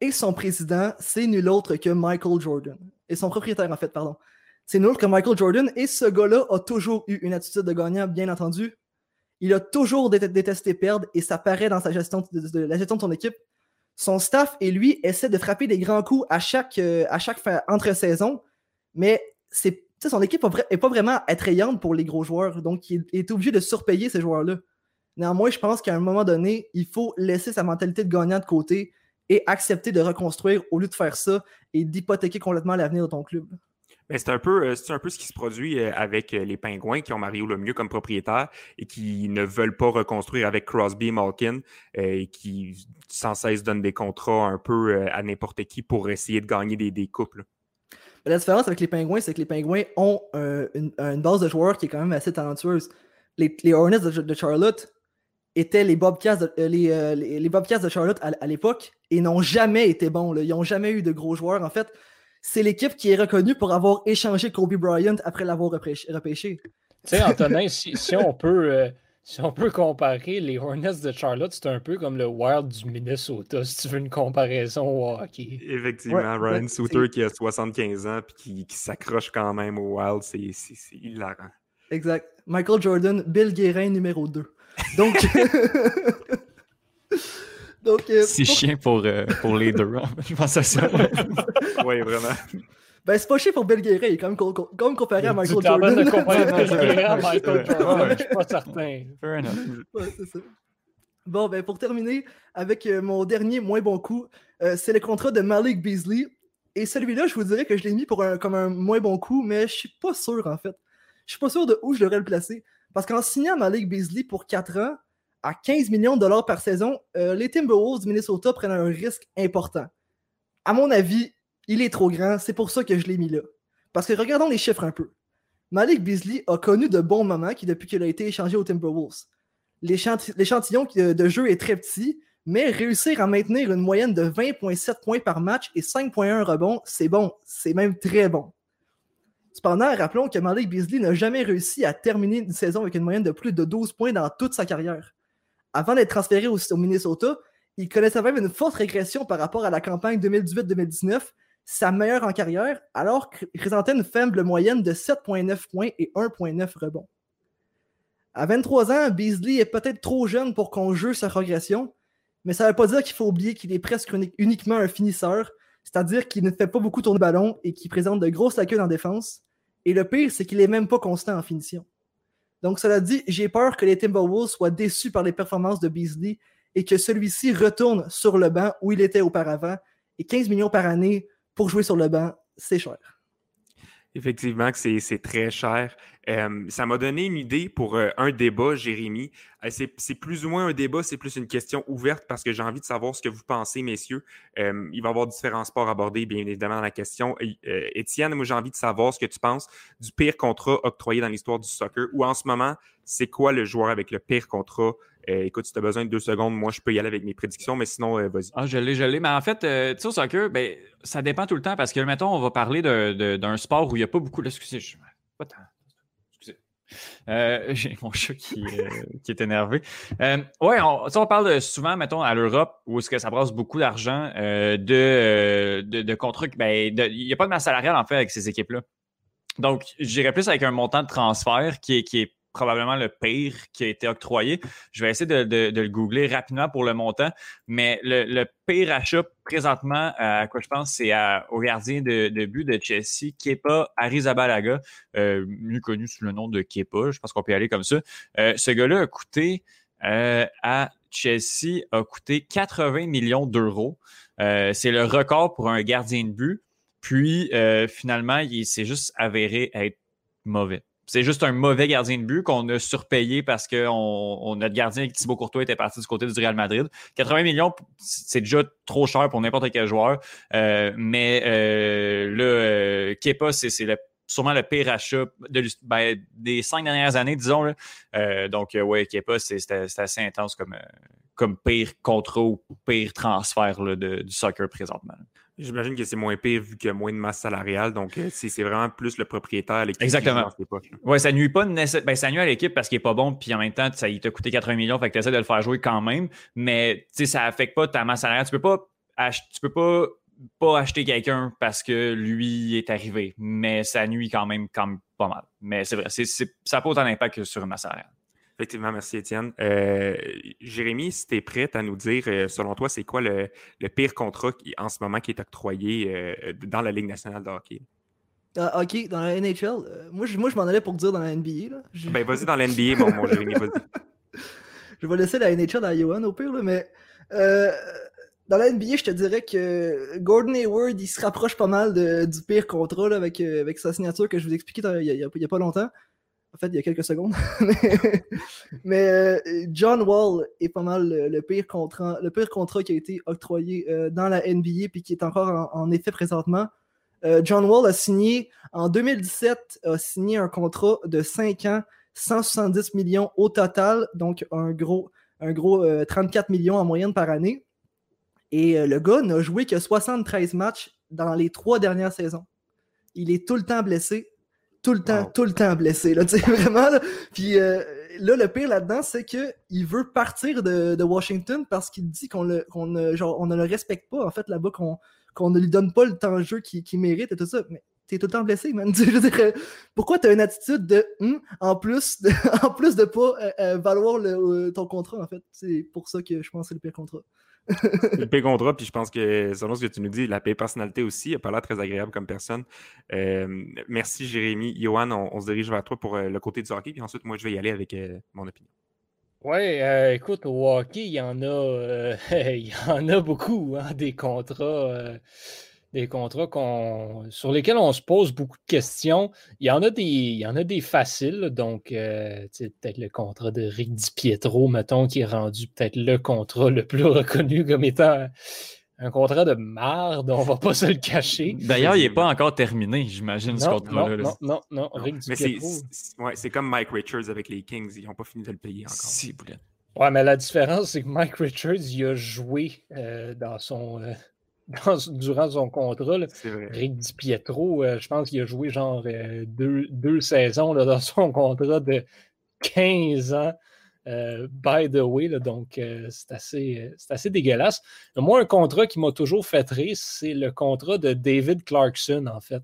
et son président, c'est nul autre que Michael Jordan. Et son propriétaire, en fait, pardon. C'est nul autre que Michael Jordan et ce gars-là a toujours eu une attitude de gagnant, bien entendu, il a toujours détesté perdre et ça paraît dans sa gestion de, la gestion de son équipe. Son staff et lui essaient de frapper des grands coups à chaque, euh, à chaque entre-saison, mais c'est, son équipe n'est pas vraiment attrayante pour les gros joueurs, donc il est obligé de surpayer ces joueurs-là. Néanmoins, je pense qu'à un moment donné, il faut laisser sa mentalité de gagnant de côté et accepter de reconstruire au lieu de faire ça et d'hypothéquer complètement l'avenir de ton club. C'est un, peu, euh, un peu ce qui se produit euh, avec euh, les Pingouins qui ont Mario Lemieux comme propriétaire et qui ne veulent pas reconstruire avec Crosby Malkin et qui sans cesse donnent des contrats un peu à n'importe qui pour essayer de gagner des, des couples. La différence avec les Pingouins, c'est que les Pingouins ont une, base de joueurs qui est quand même assez talentueuse. Les, Hornets de, Charlotte étaient les Bobcats de, les, les, Bobcats de Charlotte à, l'époque et n'ont jamais été bons. Ils n'ont jamais eu de gros joueurs. En fait, c'est l'équipe qui est reconnue pour avoir échangé Kobe Bryant après l'avoir repêché. Tu sais, Antonin, si, on peut, euh, si on peut comparer les Hornets de Charlotte, c'est un peu comme le Wild du Minnesota, si tu veux une comparaison au hockey. Effectivement, Ryan Souter qui a 75 ans et qui, qui s'accroche quand même au Wild, c'est hilarant. Exact. Michael Jordan, Bill Guérin numéro 2. Donc. Euh, c'est chiant pour, euh, pour les deux. Hein. Je pense à ça. oui, vraiment. Ben, c'est pas chiant pour Bill est quand même, comparé à Michael Jordan. de comparer Bill à Michael Jordan, je suis pas certain. Fair enough. Ouais, c'est ça. Bon, ben, pour terminer avec euh, mon dernier moins bon coup, c'est le contrat de Malik Beasley. Et celui-là, je vous dirais que je l'ai mis pour un, comme un moins bon coup, mais je suis pas sûr, en fait. Je suis pas sûr de où je devrais le placer. Parce qu'en signant Malik Beasley pour 4 ans, à 15 millions de dollars par saison, euh, les Timberwolves du Minnesota prennent un risque important. À mon avis, il est trop grand, c'est pour ça que je l'ai mis là. Parce que regardons les chiffres un peu. Malik Beasley a connu de bons moments depuis qu'il a été échangé aux Timberwolves. L'échantillon de jeu est très petit, mais réussir à maintenir une moyenne de 20,7 points par match et 5,1 rebonds, c'est bon, c'est même très bon. Cependant, rappelons que Malik Beasley n'a jamais réussi à terminer une saison avec une moyenne de plus de 12 points dans toute sa carrière avant d'être transféré au, Minnesota, il connaissait même une forte régression par rapport à la campagne 2018-2019, sa meilleure en carrière, alors qu'il présentait une faible moyenne de 7,9 points et 1,9 rebonds. À 23 ans, Beasley est peut-être trop jeune pour qu'on juge sa progression, mais ça ne veut pas dire qu'il faut oublier qu'il est presque uniquement un finisseur, c'est-à-dire qu'il ne fait pas beaucoup tourner le ballon et qu'il présente de grosses lacunes en défense. Et le pire, c'est qu'il n'est même pas constant en finition. Donc, cela dit, j'ai peur que les Timberwolves soient déçus par les performances de Beasley et que celui-ci retourne sur le banc où il était auparavant. Et 15 millions par année pour jouer sur le banc, c'est cher. Effectivement, c'est très cher. ça m'a donné une idée pour euh, un débat, Jérémy. Euh, c'est plus ou moins un débat, c'est plus une question ouverte parce que j'ai envie de savoir ce que vous pensez, messieurs. il va y avoir différents sports abordés, bien évidemment, dans la question. Euh, Étienne, moi, j'ai envie de savoir ce que tu penses du pire contrat octroyé dans l'histoire du soccer ou en ce moment, c'est quoi le joueur avec le pire contrat euh, écoute, si tu as besoin de deux secondes, moi, je peux y aller avec mes prédictions, mais sinon, euh, vas-y. Ah, je l'ai, je l'ai. Mais en fait, euh, tu sais, au soccer, ben, ça dépend tout le temps parce que, mettons, on va parler d'un sport où il n'y a pas beaucoup. Excusez, je... pas tant. Excusez. J'ai mon chat qui, est énervé. ouais, on, parle souvent, mettons, à l'Europe, où est-ce que ça brasse beaucoup d'argent de, de, de contrats. Ben, il n'y a pas de masse salariale, en fait, avec ces équipes-là. Donc, j'irais plus avec un montant de transfert qui est, qui est probablement le pire qui a été octroyé. Je vais essayer de, le googler rapidement pour le montant, mais le, pire achat présentement, à quoi je pense, c'est au gardien de, but de Chelsea, Kepa Arrizabalaga, euh, mieux connu sous le nom de Kepa. Je pense qu'on peut y aller comme ça. Euh, ce gars-là a coûté euh, à Chelsea a coûté 80 millions d'euros. c'est le record pour un gardien de but. Puis finalement, il s'est juste avéré être mauvais. C'est juste un mauvais gardien de but qu'on a surpayé parce que on, notre gardien Thibaut Courtois était parti du côté du Real Madrid. 80 millions, c'est déjà trop cher pour n'importe quel joueur. Euh, mais euh, là, euh, Kepa, c'est sûrement le pire achat ben, des cinq dernières années, disons. Euh, donc, ouais, Kepa, c'est assez intense comme, comme pire contrat pire transfert du soccer présentement. J'imagine que c'est moins pire vu qu'il y a moins de masse salariale. Donc, euh, c'est vraiment plus le propriétaire à l'équipe. Exactement. Oui, ça nuit pas ben, ça nuit à l'équipe parce qu'il n'est pas bon, puis en même temps, ça, il t'a coûté 80 millions, fait que tu essaies de le faire jouer quand même. Mais ça n'affecte pas ta masse salariale. Tu peux pas, tu peux pas, pas acheter quelqu'un parce que lui est arrivé. Mais ça nuit quand même, quand pas mal. Mais c'est vrai, ça n'a pas autant d'impact sur une masse salariale. Effectivement, merci Étienne. Euh, Jérémy, si tu es prête à nous dire, euh, selon toi, c'est quoi le, pire contrat en ce moment qui est octroyé euh, dans la Ligue nationale de hockey? Ah, ok, dans la NHL. moi, je, moi, je m'en allais pour dire dans la NBA. Là. Ben, vas-y dans la NBA, mon, mon Jérémy, vas-y. je vais laisser la NHL à Johan au pire, mais dans la NBA, je te dirais que Gordon Hayward, il se rapproche pas mal du pire contrat avec, avec sa signature que je vous ai expliqué il n'y a, pas longtemps. En fait, il y a quelques secondes. mais, euh, John Wall est pas mal le, pire, contrat, le pire contrat qui a été octroyé euh, dans la NBA puis qui est encore en, effet présentement. Euh, John Wall a signé en 2017 a signé un contrat de 5 ans, 170 millions au total, donc un gros, un gros 34 millions en moyenne par année. Et le gars n'a joué que 73 matchs dans les trois dernières saisons. Il est tout le temps blessé tout le temps, tout le temps blessé. Là, vraiment, Puis euh, là, le pire là-dedans, c'est qu'il veut partir de, Washington parce qu'il dit qu'on le, on ne le respecte pas, en fait, là-bas, qu'on ne lui donne pas le temps de jeu qu'il mérite et tout ça. Mais t'es tout le temps blessé, man. Je veux dire, pourquoi t'as une attitude de hum, en plus de, en plus de pas euh, euh, valoir ton contrat, en fait? C'est pour ça que je pense que c'est le pire contrat le paix contrat, puis je pense que selon ce que tu nous dis, la paix personnalité aussi, il n'a pas l'air très agréable comme personne. Euh, merci Jérémy. Johan, on, se dirige vers toi pour euh, le côté du hockey, puis ensuite, moi, je vais y aller avec euh, mon opinion. Oui, écoute, au hockey, il y en a, il y en a beaucoup, hein, des contrats des contrats sur lesquels on se pose beaucoup de questions. Il y en a des, il y en a des faciles, donc euh, peut-être le contrat de Rick Di Pietro, mettons, qui est rendu peut-être le contrat le plus reconnu comme étant un contrat de marde, on va pas se le cacher. D'ailleurs, il n'est pas encore terminé, j'imagine, ce contrat-là. Non, non, non, Rick Di Pietro. c'est comme Mike Richards avec les Kings, ils n'ont pas fini de le payer encore. Si, Ouais, mais la différence, c'est que Mike Richards, il a joué euh, dans son. Euh, durant son contrat. Rick Di Pietro, euh, je pense qu'il a joué genre euh, deux, saisons là, dans son contrat de 15 ans. Euh, by the way, donc c'est assez, assez dégueulasse. Moi, un contrat qui m'a toujours fait rire, c'est le contrat de David Clarkson, en fait.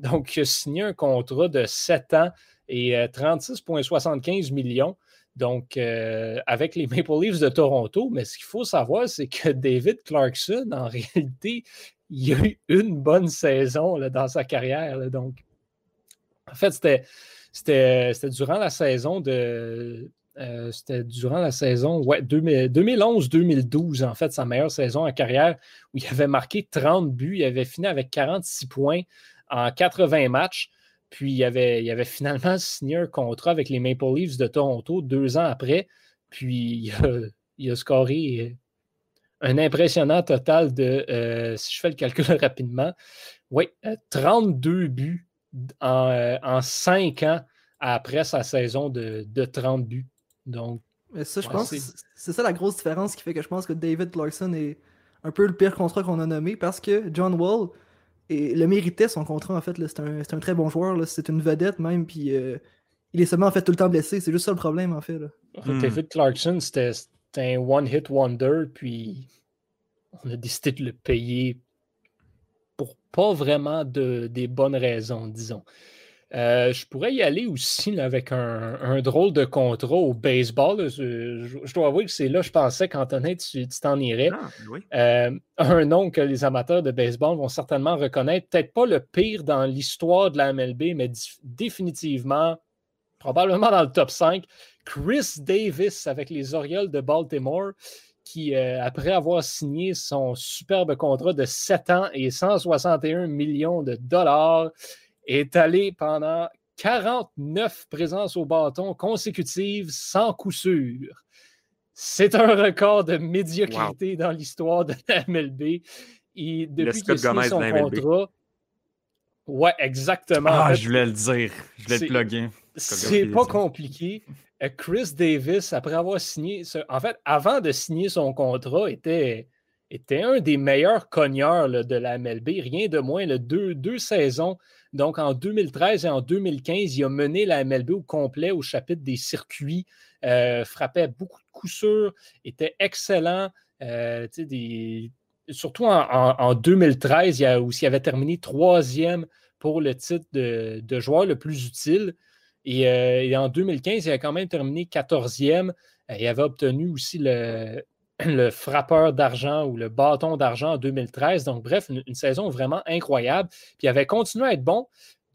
Donc, il a signé un contrat de 7 ans et 36,75 millions. Donc, euh, avec les Maple Leafs de Toronto, mais ce qu'il faut savoir, c'est que David Clarkson, en réalité, il a eu une bonne saison dans sa carrière. donc, en fait, c'était durant la saison de. Euh, c'était durant la saison ouais, 2011-2012, en fait, sa meilleure saison en carrière, où il avait marqué 30 buts, il avait fini avec 46 points en 80 matchs. Puis il avait, il avait finalement signé un contrat avec les Maple Leafs de Toronto deux ans après. Puis il a, scoré un impressionnant total de, euh, si je fais le calcul rapidement, oui, 32 buts en, en 5 ans après sa saison de, de 30 buts. Donc, mais ça, je pense c'est ça la grosse différence qui fait que je pense que David Clarkson est un peu le pire contrat qu'on a nommé parce que John Wall le méritait son contrat en fait. C'est un, un, très bon joueur, c'est une vedette même, puis euh, il est seulement en fait tout le temps blessé. C'est juste ça le problème en fait. David Clarkson, c'était un one-hit wonder, puis on a décidé de le payer pour pas vraiment de, des bonnes raisons, disons. Euh, je pourrais y aller aussi avec un, drôle de contrat au baseball. Je, dois avouer que c'est là, je pensais qu'Antonin, tu t'en irais. Ah, euh, un nom que les amateurs de baseball vont certainement reconnaître. Peut-être pas le pire dans l'histoire de la MLB, mais définitivement, probablement dans le top 5. Chris Davis avec les Orioles de Baltimore, qui, euh, après avoir signé son superbe contrat de 7 ans et 161 millions de dollars, est allé pendant 49 présences au bâton consécutives sans coup sûr. C'est un record de médiocrité dans l'histoire de la MLB. Et depuis qu'il a signé son contrat, ouais, exactement. Ah, je voulais le dire. Je voulais le plugger. C'est pas compliqué. Euh, Chris Davis, après avoir signé, en fait, avant de signer son contrat, était, était un des meilleurs cogneurs de la MLB. Rien de moins, le deux, deux saisons donc, en 2013 et en 2015, il a mené la MLB au complet au chapitre des circuits, euh, frappait beaucoup de coups sûrs, était excellent. Euh, surtout en, 2013, il a, où il avait terminé troisième pour le titre de, joueur le plus utile. Et, euh, en 2015, il a quand même terminé 14e. Il avait obtenu aussi le, le frappeur d'argent ou le bâton d'argent en 2013. Donc, bref, une, saison vraiment incroyable. Puis il avait continué à être bon.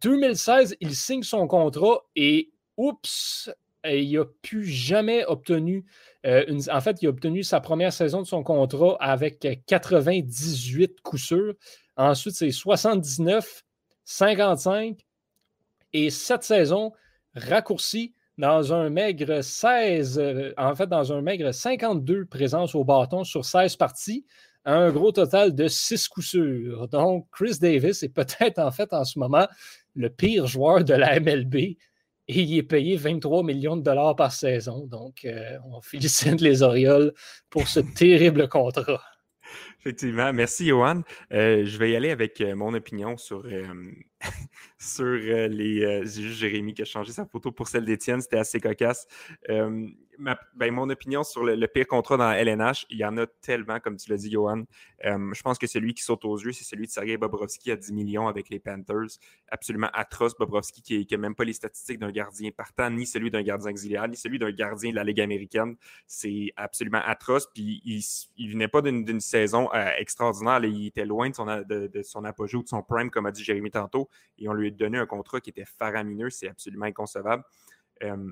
2016, il signe son contrat et oups, il n'a plus jamais obtenu. Euh, en fait, il a obtenu sa première saison de son contrat avec 98 coups sûrs. Ensuite, c'est 79, 55 et cette saison raccourcie dans un maigre 16, euh, en fait, dans un maigre 52 présences au bâton sur 16 parties, un gros total de 6 coups sûrs. Donc, Chris Davis est peut-être en fait en ce moment le pire joueur de la MLB et il est payé 23 millions de dollars par saison. Donc, euh, on félicite les Orioles pour ce terrible contrat. Effectivement. Merci, Johan. Euh, je vais y aller avec mon opinion sur, euh, sur les. C'est juste Jérémy qui a changé sa photo pour celle d'Étienne. C'était assez cocasse ben, mon opinion sur le, pire contrat dans la LNH, il y en a tellement, comme tu l'as dit, Johan. Euh, je pense que celui qui saute aux yeux, c'est celui de Sergei Bobrovski à 10 millions avec les Panthers. Absolument atroce, Bobrovski, qui n'a même pas les statistiques d'un gardien partant, ni celui d'un gardien auxiliaire, ni celui d'un gardien de la Ligue américaine. C'est absolument atroce. Puis il, ne venait pas d'une saison euh, extraordinaire. Il était loin de son, de, son apogée ou de son prime, comme a dit Jérémy tantôt. Et on lui a donné un contrat qui était faramineux. C'est absolument inconcevable. Euh,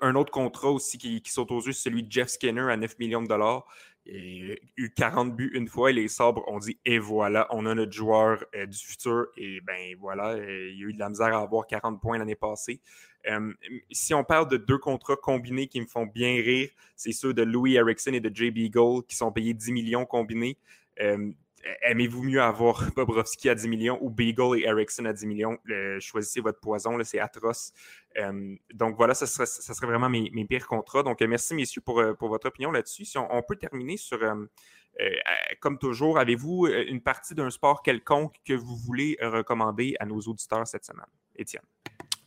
un autre contrat aussi qui, saute aux yeux, celui de Jeff Skinner à 9 millions de dollars. Il a eu 40 buts une fois et les sabres ont dit et voilà, on a notre joueur euh, du futur. Et ben voilà, euh, il y a eu de la misère à avoir 40 points l'année passée. Euh, si on parle de deux contrats combinés qui me font bien rire, c'est ceux de Louis Erickson et de JB Gold qui sont payés 10 millions combinés aimez-vous mieux avoir Bobrovski à 10 millions ou Beagle et Ericsson à 10 millions? choisissez votre poison, c'est atroce. Euh, donc voilà, ça serait, ça serait vraiment mes, pires contrats. Donc merci messieurs pour, euh, pour votre opinion là-dessus. Si on, peut terminer sur, euh, comme toujours, avez-vous une partie d'un sport quelconque que vous voulez recommander à nos auditeurs cette semaine? Étienne.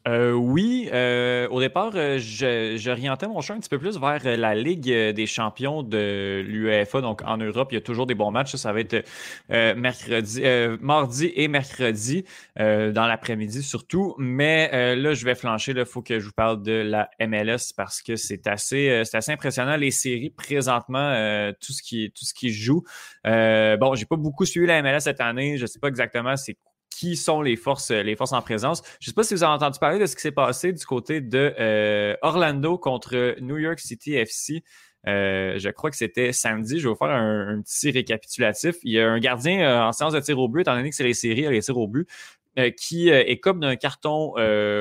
Euh, oui, euh, au départ, euh, j'orientais mon choix un petit peu plus vers la Ligue des champions de l'UEFA. Donc, en Europe, il y a toujours des bons matchs. Ça, va être mercredi, mardi et mercredi, dans l'après-midi surtout. Mais là, je vais flancher. Il faut que je vous parle de la MLS parce que c'est assez, assez impressionnant. Les séries, présentement, tout, ce qui, tout ce qui joue. bon, j'ai pas beaucoup suivi la MLS cette année. Je sais pas exactement c'est qui sont les forces, les forces en présence. Je ne sais pas si vous avez entendu parler de ce qui s'est passé du côté de euh, Orlando contre New York City FC. Euh, je crois que c'était samedi. Je vais vous faire un, petit récapitulatif. Il y a un gardien euh, en séance de tir au but, étant donné que c'est les séries, les tirs au but. qui écope d'un carton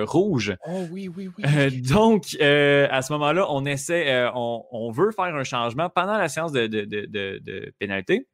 rouge. Oh oui, oui, oui. donc, à ce moment-là, on essaie, on, veut faire un changement pendant la séance de, de, de pénalité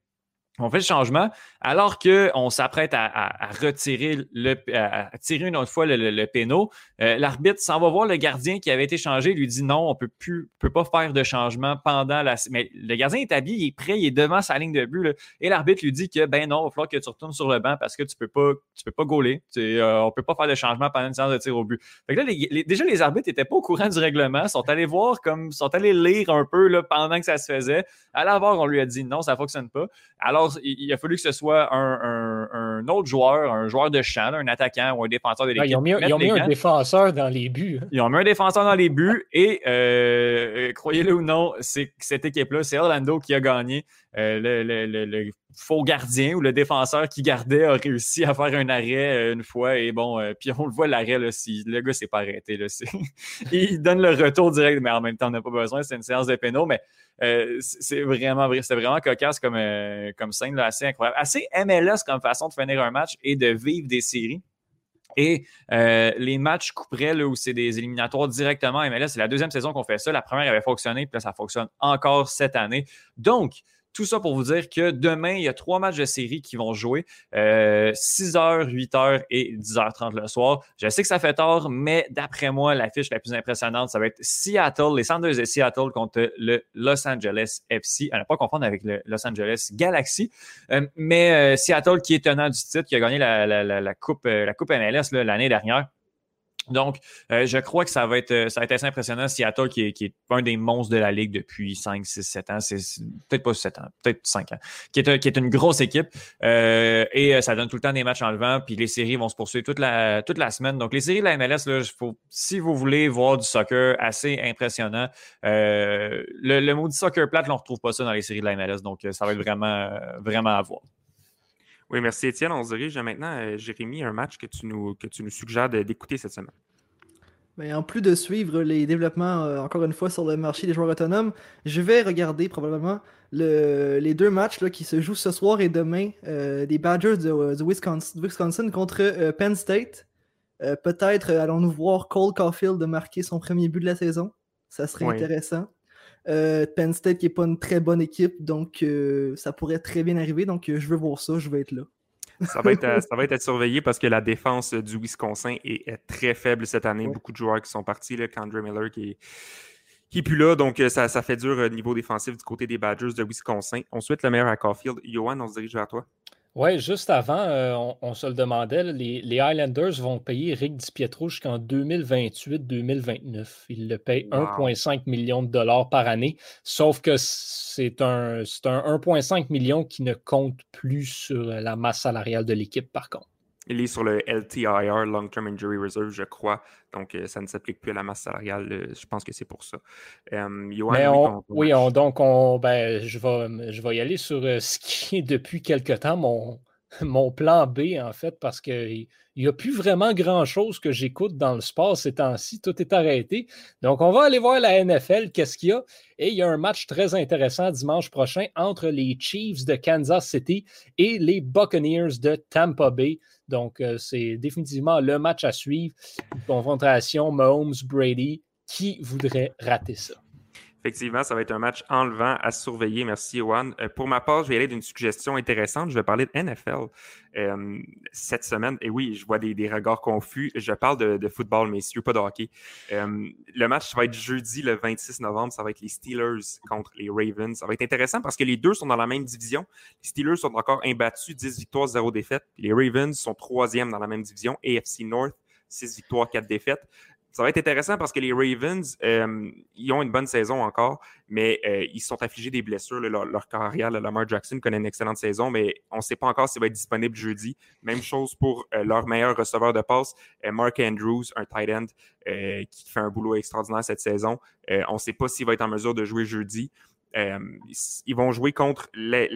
on fait le changement alors qu'on s'apprête à, retirer le, à, tirer une autre fois le, le, péno. Euh, l'arbitre s'en va voir le gardien qui avait été changé, lui dit non, on peut plus, peut pas faire de changement pendant la. Mais le gardien est habillé, il est prêt, il est devant sa ligne de but. Et l'arbitre lui dit que ben non, il va falloir que tu retournes sur le banc parce que tu peux pas, tu peux pas gauler. Euh, on peut pas faire de changement pendant une séance de tir au but. déjà, les arbitres n'étaient pas au courant du règlement, sont allés voir comme sont allés lire un peu là, pendant que ça se faisait. À la on lui a dit non, ça fonctionne pas. Alors, il, a fallu que ce soit un, autre joueur, un joueur de champ, un attaquant ou un défenseur de l'équipe. ils ont mis, un défenseur dans les buts. Hein. Ils ont mis un défenseur dans les buts et, euh, croyez-le ou non, c'est cette équipe-là, c'est Orlando qui a gagné. Euh, le, faux gardien ou le défenseur qui gardait a réussi à faire un arrêt euh, une fois et bon, puis on le voit l'arrêt, si le gars s'est pas arrêté. Là, il donne le retour direct, mais en même temps, on n'a pas besoin, c'est une séance de pénaux, mais euh, c'est vraiment, vraiment cocasse comme, euh, comme scène, assez incroyable. Assez MLS comme façon de finir un match et de vivre des séries. Et euh, les matchs couperets là, où c'est des éliminatoires directement MLS, c'est la deuxième saison qu'on fait ça. La première avait fonctionné, puis là, ça fonctionne encore cette année. Donc, tout ça pour vous dire que demain, il y a trois matchs de série qui vont jouer. 6h, 8h et 10h30 le soir. Je sais que ça fait tard, mais d'après moi, l'affiche la plus impressionnante, ça va être Seattle, les Sanders de Seattle contre le Los Angeles FC. À ne pas confondre avec le Los Angeles Galaxy. Euh, mais euh, Seattle qui est tenant du titre, qui a gagné la, coupe, euh, la coupe MLS l'année dernière. Donc, euh, je crois que ça va être, ça va être assez impressionnant. Seattle, qui est, qui est un des monstres de la Ligue depuis 5, 6, 7 ans, c'est peut-être pas 7 ans, peut-être 5 ans, qui est, qui est une grosse équipe. Euh, et euh, ça donne tout le temps des matchs en levant, puis les séries vont se poursuivre toute la, toute la semaine. Donc, les séries de la MLS, là, si vous voulez voir du soccer assez impressionnant, le, le maudit soccer plate, on ne retrouve pas ça dans les séries de la MLS. Donc, ça va être vraiment, vraiment à voir. Oui, merci Étienne. On se dirige maintenant, euh, Jérémy, un match que tu nous, que tu nous suggères d'écouter cette semaine. Ben, en plus de suivre les développements, euh, encore une fois, sur le marché des joueurs autonomes, je vais regarder probablement les deux matchs là, qui se jouent ce soir et demain euh, des Badgers de, Wisconsin, contre Penn State. Peut-être allons-nous voir Cole Caulfield marquer son premier but de la saison? Ça serait intéressant. Euh, Penn State qui n'est pas une très bonne équipe, donc euh, ça pourrait très bien arriver. Donc euh, je veux voir ça, je vais être là. ça, va être, ça va être surveillé parce que la défense du Wisconsin est, très faible cette année. Beaucoup de joueurs qui sont partis, là, Kendra Miller qui est, qui plus là, donc ça, ça fait dur au niveau défensif du côté des Badgers de Wisconsin. On souhaite le meilleur à Caulfield. Johan, on se dirige vers toi. Oui, juste avant, euh, on, se le demandait, les, les, Highlanders vont payer Rick DiPietro jusqu'en 2028-2029. Ils le payent 1,5 million de dollars par année, sauf que c'est un, un 1,5 million qui ne compte plus sur la masse salariale de l'équipe, par contre. Il est sur le LTIR, Long Term Injury Reserve, je crois. Donc, euh, ça ne s'applique plus à la masse salariale. Euh, je pense que c'est pour ça. oui, donc on, ben, je, vais, je vais y aller sur euh, ce qui est depuis quelque temps mon, mon plan B, en fait, parce qu'il n'y a plus vraiment grand-chose que j'écoute dans le sport ces temps-ci. Tout est arrêté. Donc, on va aller voir la NFL, qu'est-ce qu'il y a? Et il y a un match très intéressant dimanche prochain entre les Chiefs de Kansas City et les Buccaneers de Tampa Bay. Donc, euh, c'est définitivement le match à suivre. confrontation Mahomes-Brady. Qui voudrait rater ça? Effectivement, ça va être un match enlevant à surveiller. Merci, Johan. Euh, pour ma part, je vais aller d'une suggestion intéressante. Je vais parler de NFL euh, cette semaine. Et oui, je vois des, regards confus. Je parle de, football, messieurs, pas de hockey. Euh, le match va être jeudi, le 26 novembre. Ça va être les Steelers contre les Ravens. Ça va être intéressant parce que les deux sont dans la même division. Les Steelers sont encore imbattus, 10 victoires, 0 défaites. Les Ravens sont troisième dans la même division, AFC North. 6 victoires, 4 défaites ça va être intéressant parce que les Ravens, euh, ils ont une bonne saison encore, mais euh, ils sont affligés des blessures. leur, carrière, Lamar Jackson connaît une excellente saison, mais on ne sait pas encore s'il va être disponible jeudi. Même chose pour euh, leur meilleur receveur de passe, Mark Andrews, un tight end qui fait un boulot extraordinaire cette saison. on ne sait pas s'il va être en mesure de jouer jeudi. ils vont jouer contre les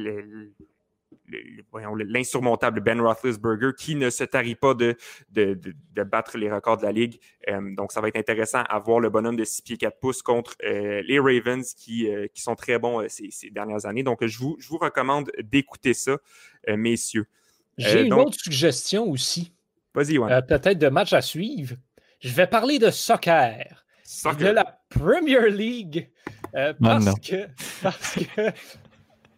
l'insurmontable Ben Roethlisberger qui ne se tarit pas de, de, battre les records de la Ligue. Euh, donc, ça va être intéressant à voir le bonhomme de 6 pieds 4 pouces contre euh, les Ravens qui, euh, qui sont très bons ces, dernières années. Donc, je vous, je vous recommande d'écouter ça, messieurs. J'ai une autre suggestion aussi. Vas-y, euh, Peut-être de match à suivre. Je vais parler de soccer. De la Premier League. Euh, parce, que, parce que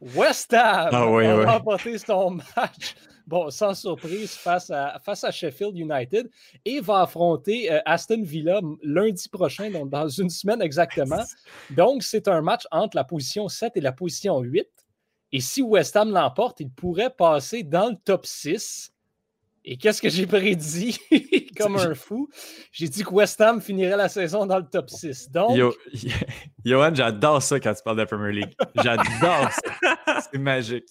West Ham ah a remporté son match bon, sans surprise, face à, face à Sheffield United et va affronter euh, Aston Villa lundi prochain, donc dans une semaine exactement. Donc, c'est un match entre la position 7 et la position 8. Et si West Ham l'emporte, il pourrait passer dans le top 6. Et qu'est-ce que j'ai prédit? comme un fou? J'ai dit que West Ham finirait la saison dans le top 6. Donc... Johan, j'adore ça quand tu parles de la Premier League. J'adore ça. C'est magique.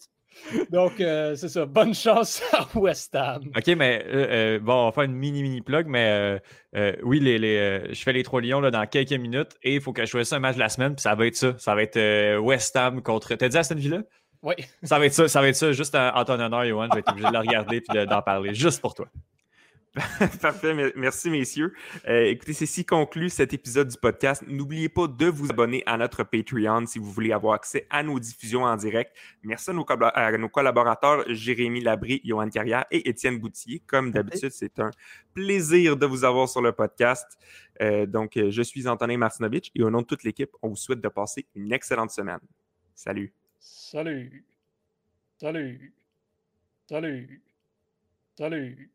Donc, euh, c'est ça. Bonne chance à West Ham. OK, mais euh, euh, bon, on va faire une mini-mini plug, mais oui, les, je fais les trois Lions là, dans quelques minutes et il faut que je choisisse un match de la semaine, puis ça va être ça. Ça va être West Ham contre. T'as dit Aston Villa? Oui. Ça va être ça, ça va être ça, juste en, ton honneur, Johan. Je vais être obligé de le regarder et d'en parler, juste pour toi. Parfait, merci messieurs. Euh, écoutez, c'est si conclut cet épisode du podcast. N'oubliez pas de vous abonner à notre Patreon si vous voulez avoir accès à nos diffusions en direct. Merci à nos, collaborateurs Jérémy Labry, Johan Carrière et Étienne Boutier. Comme d'habitude, c'est un plaisir de vous avoir sur le podcast. Euh, donc, je suis Antonin Martinovitch et au nom de toute l'équipe, on vous souhaite de passer une excellente semaine. Salut. Salut. Salut. Salut. Salut.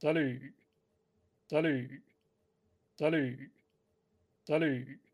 Salut. Salut. Salut. Salut.